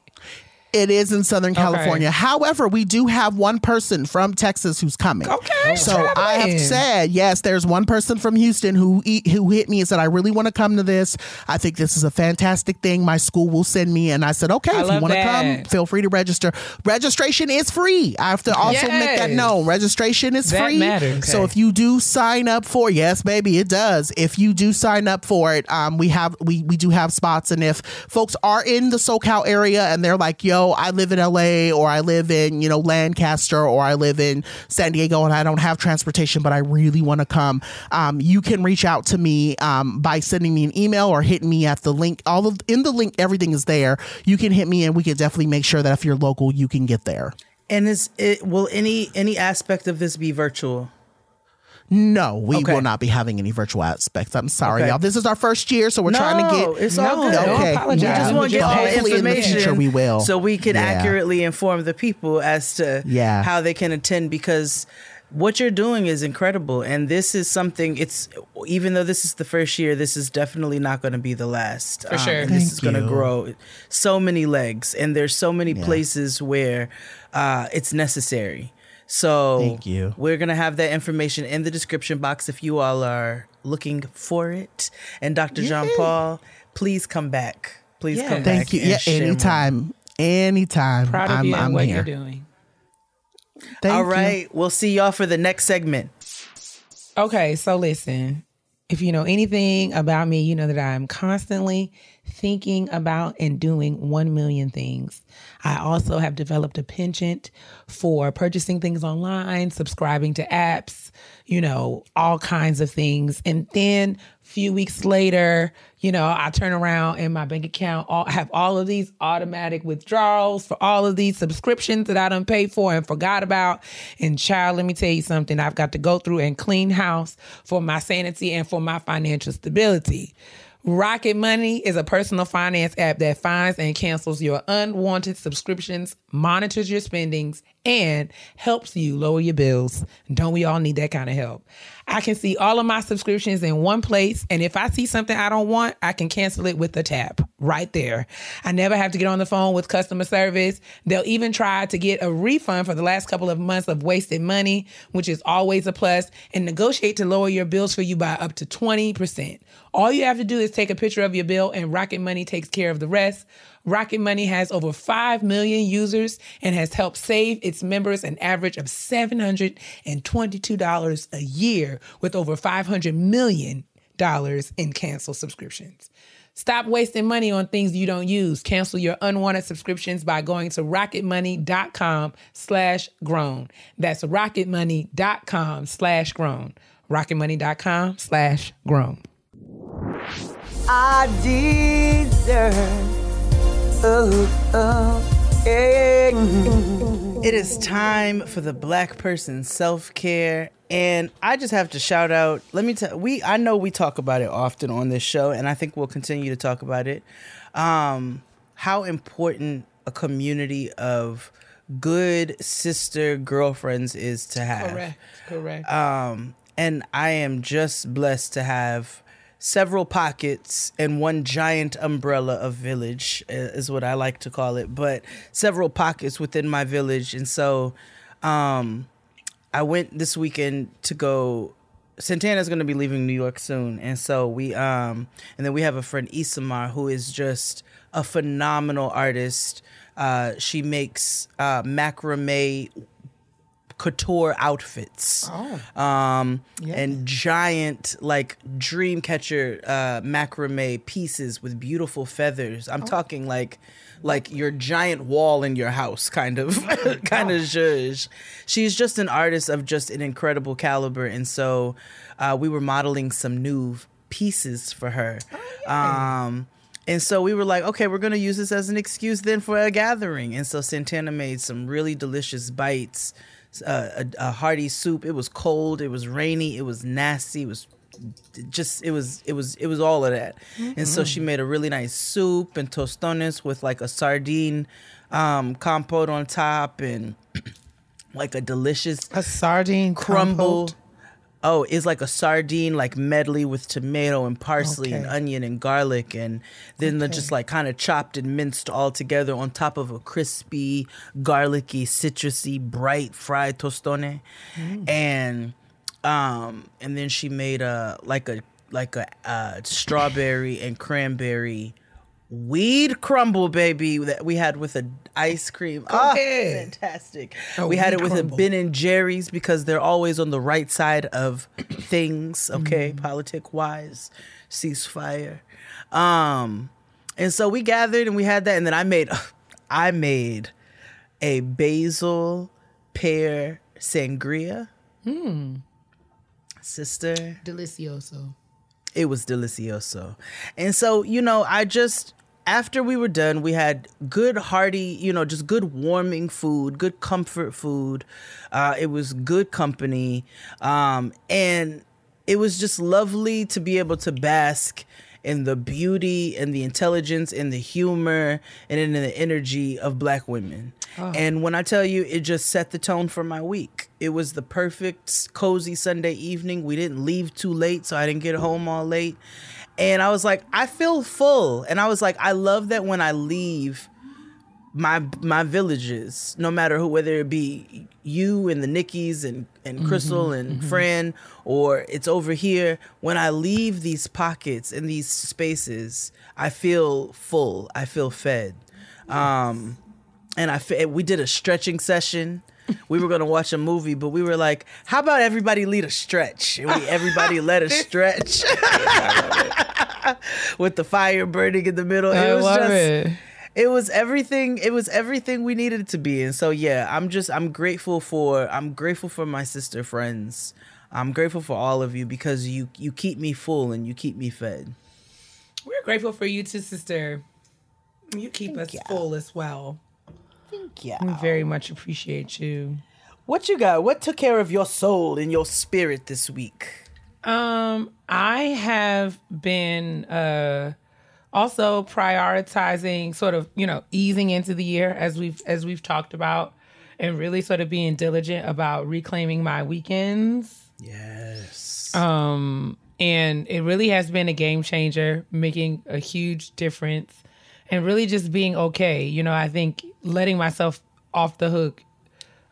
It is in Southern California. However, we do have one person from Texas who's coming. Okay, So I have said, yes, there's one person from Houston who e- who hit me and said, I really want to come to this. I think this is a fantastic thing. My school will send me. And I said, okay, I if you want to come, feel free to register. Registration is free. I have to also make that known. Registration is That free. matters. So if you do sign up for, yes, baby, it does. If you do sign up for it, um, we have we we do have spots. And if folks are in the SoCal area and they're like, yo, know I live in LA or I live in, you know, Lancaster or I live in San Diego and I don't have transportation, but I really want to come, um, you can reach out to me um, by sending me an email or hitting me at the link. All of in the link, everything is there. You can hit me and we can definitely make sure that if you're local, you can get there. And is it will any any aspect of this be virtual? No, we Okay. will not be having any virtual aspects. I'm sorry, Okay. y'all. This is our first year, so we're trying to No, get. it's all good. don't Okay. apologize. We We just want to get all the Hopefully in the information. future we will. So we can Yeah. accurately inform the people as to Yeah. how they can attend because what you're doing is incredible. And this is something it's even though this is the first year, this is definitely not going to be the last. Um, For sure. and this Thank is going to grow so many legs and there's so many places where uh, it's necessary. So Thank you. we're gonna have that information in the description box if you all are looking for it. And Dr. JonPaul, please come back. Please Yeah. come back. Thank you. and Yeah, share more. anytime. Anytime. Proud of I'm, you and I'm what here. you're doing. Thank All you. we'll see y'all for the next segment. Okay, so listen, if you know anything about me, you know that I'm constantly thinking about and doing 1 million things. I also have developed a penchant for purchasing things online, subscribing to apps, you know, all kinds of things. And then a few weeks later, you know, I turn around and my bank account all, have all of these automatic withdrawals for all of these subscriptions that I done paid for and forgot about. And child, let me tell you something. I've got to go through and clean house for my sanity and for my financial stability. Rocket Money is a personal finance app that finds and cancels your unwanted subscriptions, monitors your spendings, and helps you lower your bills. Don't we all need that kind of help? I can see all of my subscriptions in one place, and if I see something I don't want, I can cancel it with a tap right there. I never have to get on the phone with customer service. They'll even try to get a refund for the last couple of months of wasted money, which is always a plus, and negotiate to lower your bills for you by up to 20%. All you have to do is take a picture of your bill, and Rocket Money takes care of the rest. Rocket Money has over 5 million users and has helped save its members an average of $722 a year with over $500 million in canceled subscriptions. Stop wasting money on things you don't use. Cancel your unwanted subscriptions by going to rocketmoney.com slash grown. That's rocketmoney.com slash grown. rocketmoney.com slash grown. I deserve. Oh, oh. It is time for the black person self care. And I just have to shout out, let me tell we I know we talk about it often on this show, and I think we'll continue to talk about it. Um, how important a community of good sister girlfriends is to have. Correct. Correct. Um, and I am just blessed to have several pockets and one giant umbrella of village uh, is what I like to call it, but several pockets within my village. And so, um, I went this weekend to go. Santana's going to be leaving New York soon, and so we um and then we have a friend Isamar who is just a phenomenal artist. Uh, she makes uh, macrame couture outfits. Um and giant like dream catcher uh macrame pieces with beautiful feathers. I'm talking like like your giant wall in your house kind of kind of zhuzh. she's just an artist of just an incredible caliber and so uh we were modeling some new pieces for her. Um and so we were like, okay, we're gonna use this as an excuse then for a gathering. And so Santana made some really delicious bites, a, a hearty soup. It was cold, it was rainy, it was nasty, it was just it was it was it was all of that. And so she made a really nice soup and tostones with like a sardine um, compote on top and like a delicious a sardine crumble. compote. Oh, it's like a sardine like medley with tomato and parsley and onion and garlic and then the just like kind of chopped and minced all together on top of a crispy, garlicky, citrusy, bright fried tostone. And um and then she made a like a like a uh, strawberry and cranberry weed crumble baby that we had with a ice cream. Ahead. fantastic. We had it with crumble. a Ben and Jerry's because they're always on the right side of things, okay, politic wise, ceasefire. Um and so we gathered and we had that and then I made I made a basil pear sangria. Hmm. Sister, Delicioso. it was delicioso. And so, you know, I just after we were done, we had good hearty, you know, just good warming food, good comfort food. Uh, it was good company. Um, and it was just lovely to be able to bask in the beauty and the intelligence and the humor and in the energy of black women. And when I tell you, it just set the tone for my week. It was the perfect cozy Sunday evening. We didn't leave too late, so I didn't get home all late. And I was like, I feel full. And I was like, I love that when I leave my my villages, no matter who, whether it be you and the Nickies and and Crystal and Fran, or it's over here. When I leave these pockets and these spaces, I feel full. I feel fed. Um, and I fe- we did a stretching session. We were gonna watch a movie, but we were like, "How about everybody lead a stretch?" And we everybody led a stretch with the fire burning in the middle. It was just, it was everything it was everything we needed it to be and so yeah i'm just i'm grateful for i'm grateful for my sister friends i'm grateful for all of you because you you keep me full and you keep me fed We're grateful for you too, sister. You keep us ya. full as well. Yeah We very much appreciate you. what you got what took care of your soul and your spirit this week Um, I have been uh also prioritizing sort of, you know, easing into the year as we've as we've talked about and really sort of being diligent about reclaiming my weekends. yes Um and it really has been a game changer, making a huge difference and really just being okay. You know, I think letting myself off the hook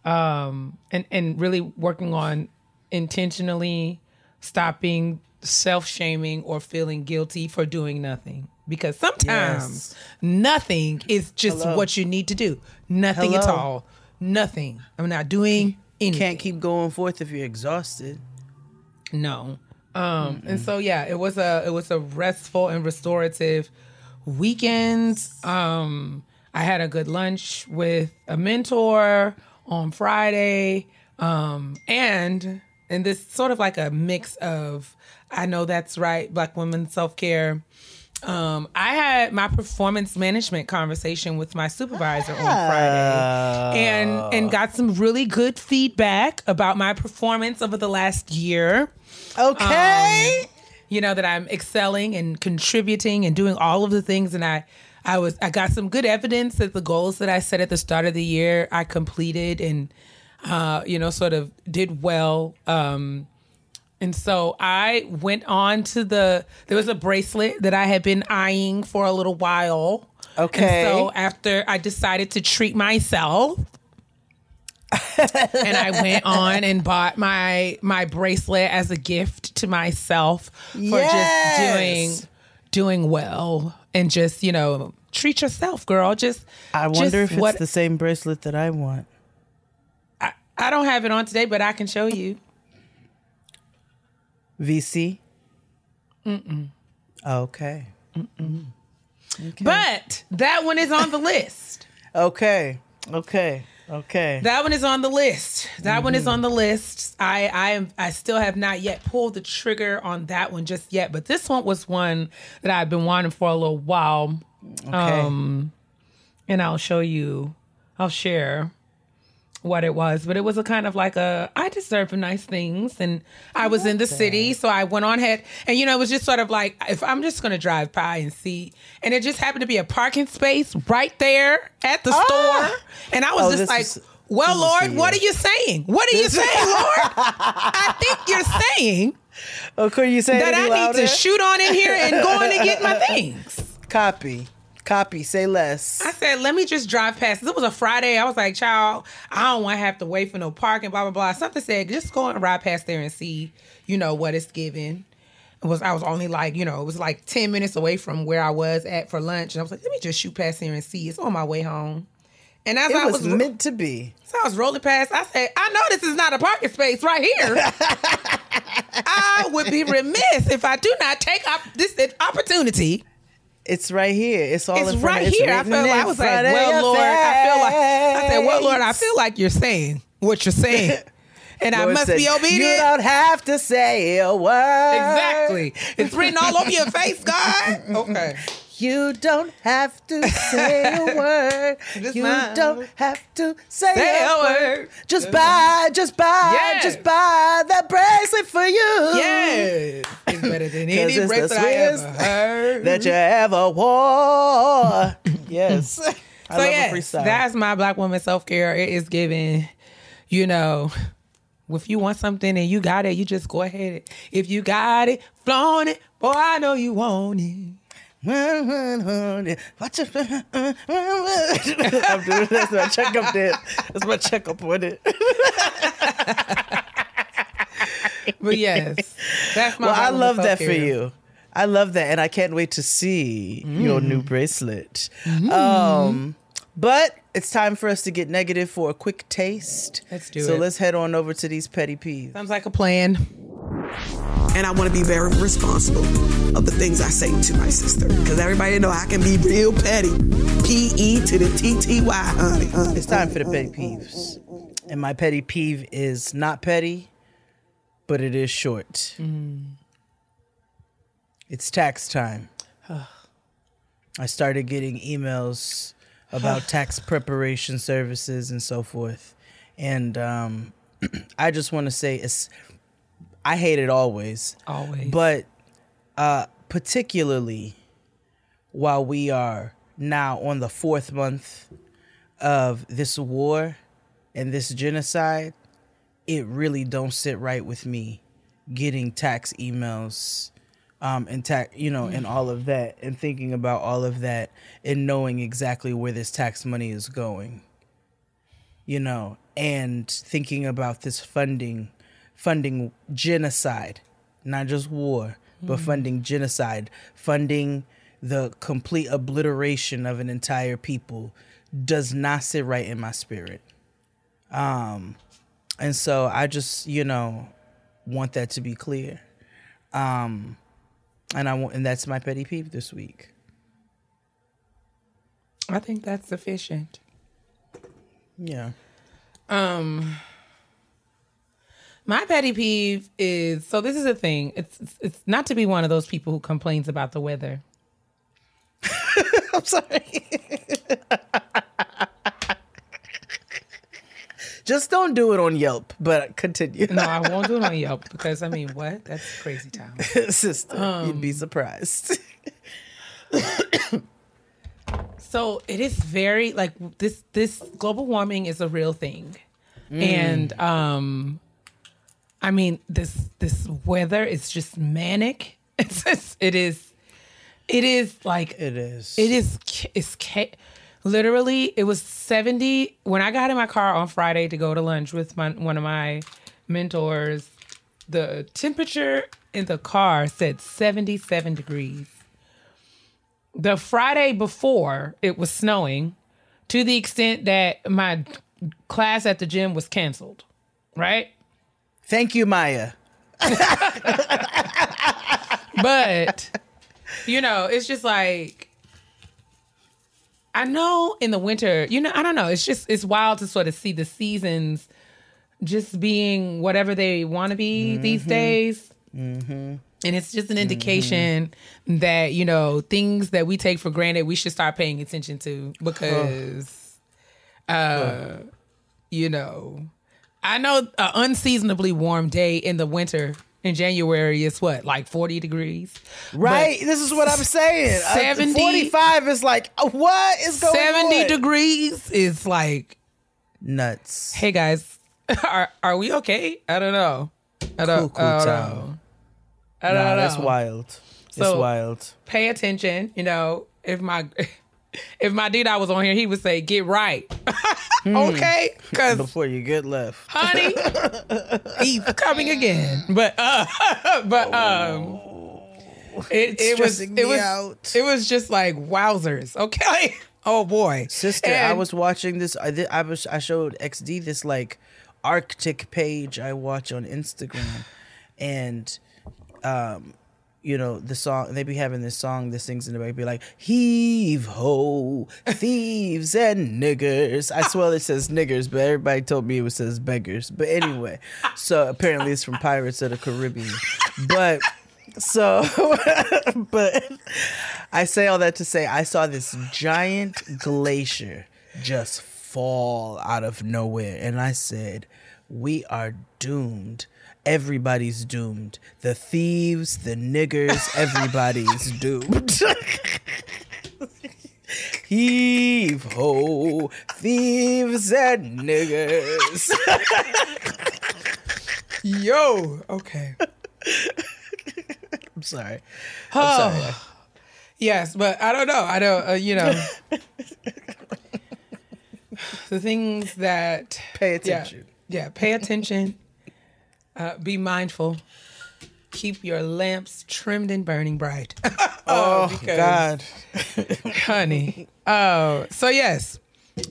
um and and really working on intentionally stopping self-shaming or feeling guilty for doing nothing because sometimes Yes. nothing is just Hello. what you need to do nothing at all nothing i'm not doing anything You can't keep going forth if you're exhausted no. Um and so yeah, it was a it was a restful and restorative weekend. Um I had a good lunch with a mentor on Friday. Um and and this sort of like a mix of I know that's right, black women self-care. Um, I had my performance management conversation with my supervisor on Friday and and got some really good feedback about my performance over the last year okay you know that I'm excelling and contributing and doing all of the things and I I was I got some good evidence that the goals that I set at the start of the year I completed and uh you know sort of did well um and so I went on to the there was a bracelet that I had been eyeing for a little while. Okay. And so after I decided to treat myself and I went on and bought my my bracelet as a gift to myself for Yes. just doing doing well and just you know treat yourself, girl. Just i wonder just if it's what the same bracelet that i want I, I don't have it on today, but I can show you. vc Mm-mm. Okay. Mm-mm. okay But that one is on the list. okay okay okay That one is on the list. That one is on the list. I I am I still have not yet pulled the trigger on that one just yet, but this one was one that I've been wanting for a little while. okay Um and I'll show you. I'll share what it was, but it was a kind of like a I deserve nice things, and I was in the city, so I went on ahead, and you know it was just sort of like if I'm just gonna drive by and see, and it just happened to be a parking space right there at the store, and I was Oh, just like. is- well, Lord, what are you saying? What are you saying, Lord? I think you're saying okay you say that I need to shoot on in here and go on and get my things. copy copy say less I said, let me just drive past. It was a Friday. I was like, child, I don't want to have to wait for no parking, blah, blah, blah. Something said, just go and ride past there and see, you know, what it's giving. It was I was only like, you know, it was like 10 minutes away from where I was at for lunch. And I was like, let me just shoot past here and see. It's on my way home. And as it I was was, meant to be so I was rolling past, I said, I know this is not a parking space right here. I would be remiss if I do not take up this opportunity It's right here. It's all It's in front right of, it's here. I felt like I was like, well, Lord, I feel like I said, well, Lord, I feel like you're saying what you're saying, and I must said, be obedient. You don't have to say a word. exactly. It's written all over your face, God. Okay. You don't have to say a word. You smile. don't have to say, Say a word. word. Just buy, just buy, Yes. just buy that bracelet for you. Yes, it's better than any bracelet I ever heard. That you ever wore. yes. I so love yes, that's my black woman self care. It is giving, you know, if you want something and you got it, you just go ahead. If you got it, flaunt it. Boy, I know you want it. Watch it. I'm doing that's my checkup did. That's my checkup with it. But yes, that's my. Well, I love that for you. I love that, and I can't wait to see your Mm. new bracelet. Um, but it's time for us to get negative for a quick taste. Let's do so it. So let's head on over to these petty peeves. Sounds like a plan. And I want to be very responsible of the things I say to my sister because everybody know I can be real petty. P E to the T T Y, honey, honey. It's time for the petty peeves, and my petty peeve is not petty, but it is short. It's tax time. I started getting emails about tax preparation services and so forth, and um, I just want to say it's. I hate it always, Always. but uh, particularly while we are now on the fourth month of this war and this genocide, it really don't sit right with me getting tax emails um and tax you know and all of that and thinking about all of that and knowing exactly where this tax money is going you know and thinking about this funding funding genocide not just war but funding genocide funding the complete obliteration of an entire people does not sit right in my spirit. Um and so i just you know want that to be clear. Um and i want and that's my petty peeve this week. I think that's sufficient. yeah. Um, my petty peeve is so. This is a thing. It's it's- it's not to be one of those people who complains about the weather. i'm sorry just don't do it on yelp but continue No, I won't do it on Yelp because I mean, what? That's crazy town. sister you'd be surprised So it is very like this. This global warming is a real thing, and um, I mean this this weather is just manic. It's just, it is, it is like it is It is. It's literally. It was seventy when I got in my car on Friday to go to lunch with my one of my mentors. The temperature in the car said seventy-seven degrees. The Friday before, it was snowing, to the extent that my class at the gym was canceled. Right. Thank you maya. But you know it's just like i know in the winter you know i don't know. It's just it's wild to sort of see the seasons just being whatever they want to be these days. And it's just an indication that you know things that we take for granted we should start paying attention to because uh you know i know an unseasonably warm day in the winter in january is what like 40 degrees? Right this is what i'm saying. Uh, 45 is like uh, what is going 70 on? degrees is like nuts. Hey guys are are we okay? I don't know. I don't, Cuckoo I don't know. I don't Nah, know. that's wild. It's So- wild. pay attention you know if my if my dude I was on here he would say get right. Okay? Because before you get left. honey he's coming again. But uh but um it, it was it was out. it was just like wowzers okay? Oh boy. Sister, I was watching this. I I was I showed XD this like Arctic page I watch on Instagram, and um, you know, the song they be having this song that sings in the back, be like, heave ho, thieves and niggers. I swear it says niggers, but everybody told me it was says beggars. But anyway, so apparently it's from Pirates of the Caribbean. But so, but I say all that to say I saw this giant glacier just fall out of nowhere, and I said, "We are doomed." Everybody's doomed. The thieves, the niggers, everybody's doomed. Heave ho, thieves and niggers. Yo, okay. I'm sorry. Oh, I'm sorry. yes, but I don't know. I don't. Uh, you know, the things that Pay yeah, attention. Yeah, pay attention. Uh, be mindful. Keep your lamps trimmed and burning bright. Oh, because- God. honey. Oh, so yes,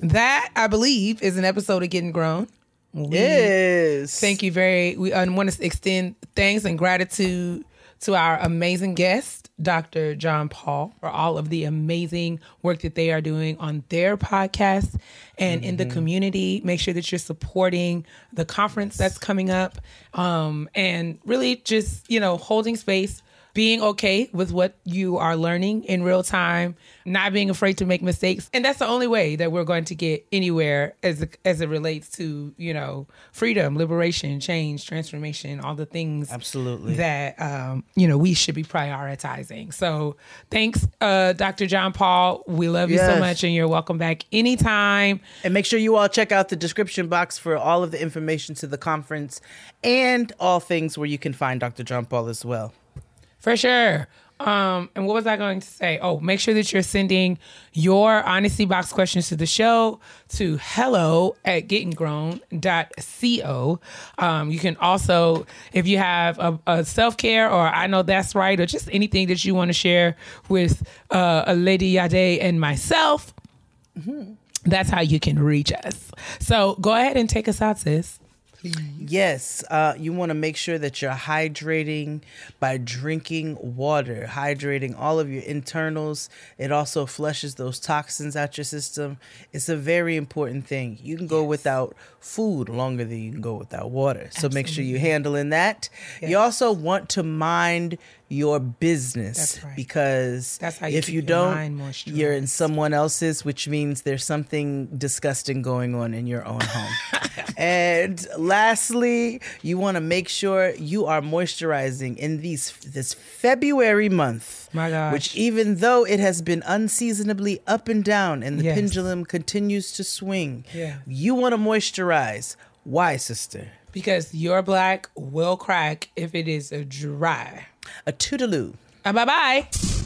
that I believe is an episode of Getting Grown. We Yes. Thank you very. We want to extend thanks and gratitude to our amazing guest, Dr. JonPaul, for all of the amazing work that they are doing on their podcast and in the community. Make sure that you're supporting the conference that's coming up, um, and really just you know holding space being okay with what you are learning in real time, not being afraid to make mistakes. And that's the only way that we're going to get anywhere as as it relates to, you know, freedom, liberation, change, transformation, all the things Absolutely. that um, you know, we should be prioritizing. So, thanks uh Dr. JonPaul. We love you so much and you're welcome back anytime. And make sure you all check out the description box for all of the information to the conference and all things where you can find Dr. JonPaul as well. For sure. Um, and what was I going to say? Oh, make sure that you're sending your honesty box questions to the show to hello at gettingrown.co. Um, you can also, if you have a, a self care or I know that's right, or just anything that you want to share with uh, a Lady Yade and myself, that's how you can reach us. So go ahead and take us out, sis. Yes, uh, you want to make sure that you're hydrating by drinking water, hydrating all of your internals. It also flushes those toxins out your system. It's a very important thing. You can go without food longer than you can go without water. So make sure you're handling that. You also want to mind your business That's right. because That's how you if you don't, you're in someone else's, which means there's something disgusting going on in your own home. and lastly, you want to make sure you are moisturizing in these this February month. My gosh. Which even though it has been unseasonably up and down and the Yes. pendulum continues to swing, Yeah. you want to moisturize. Why, sister? Because your black will crack if it is dry. A toodaloo. Bye bye.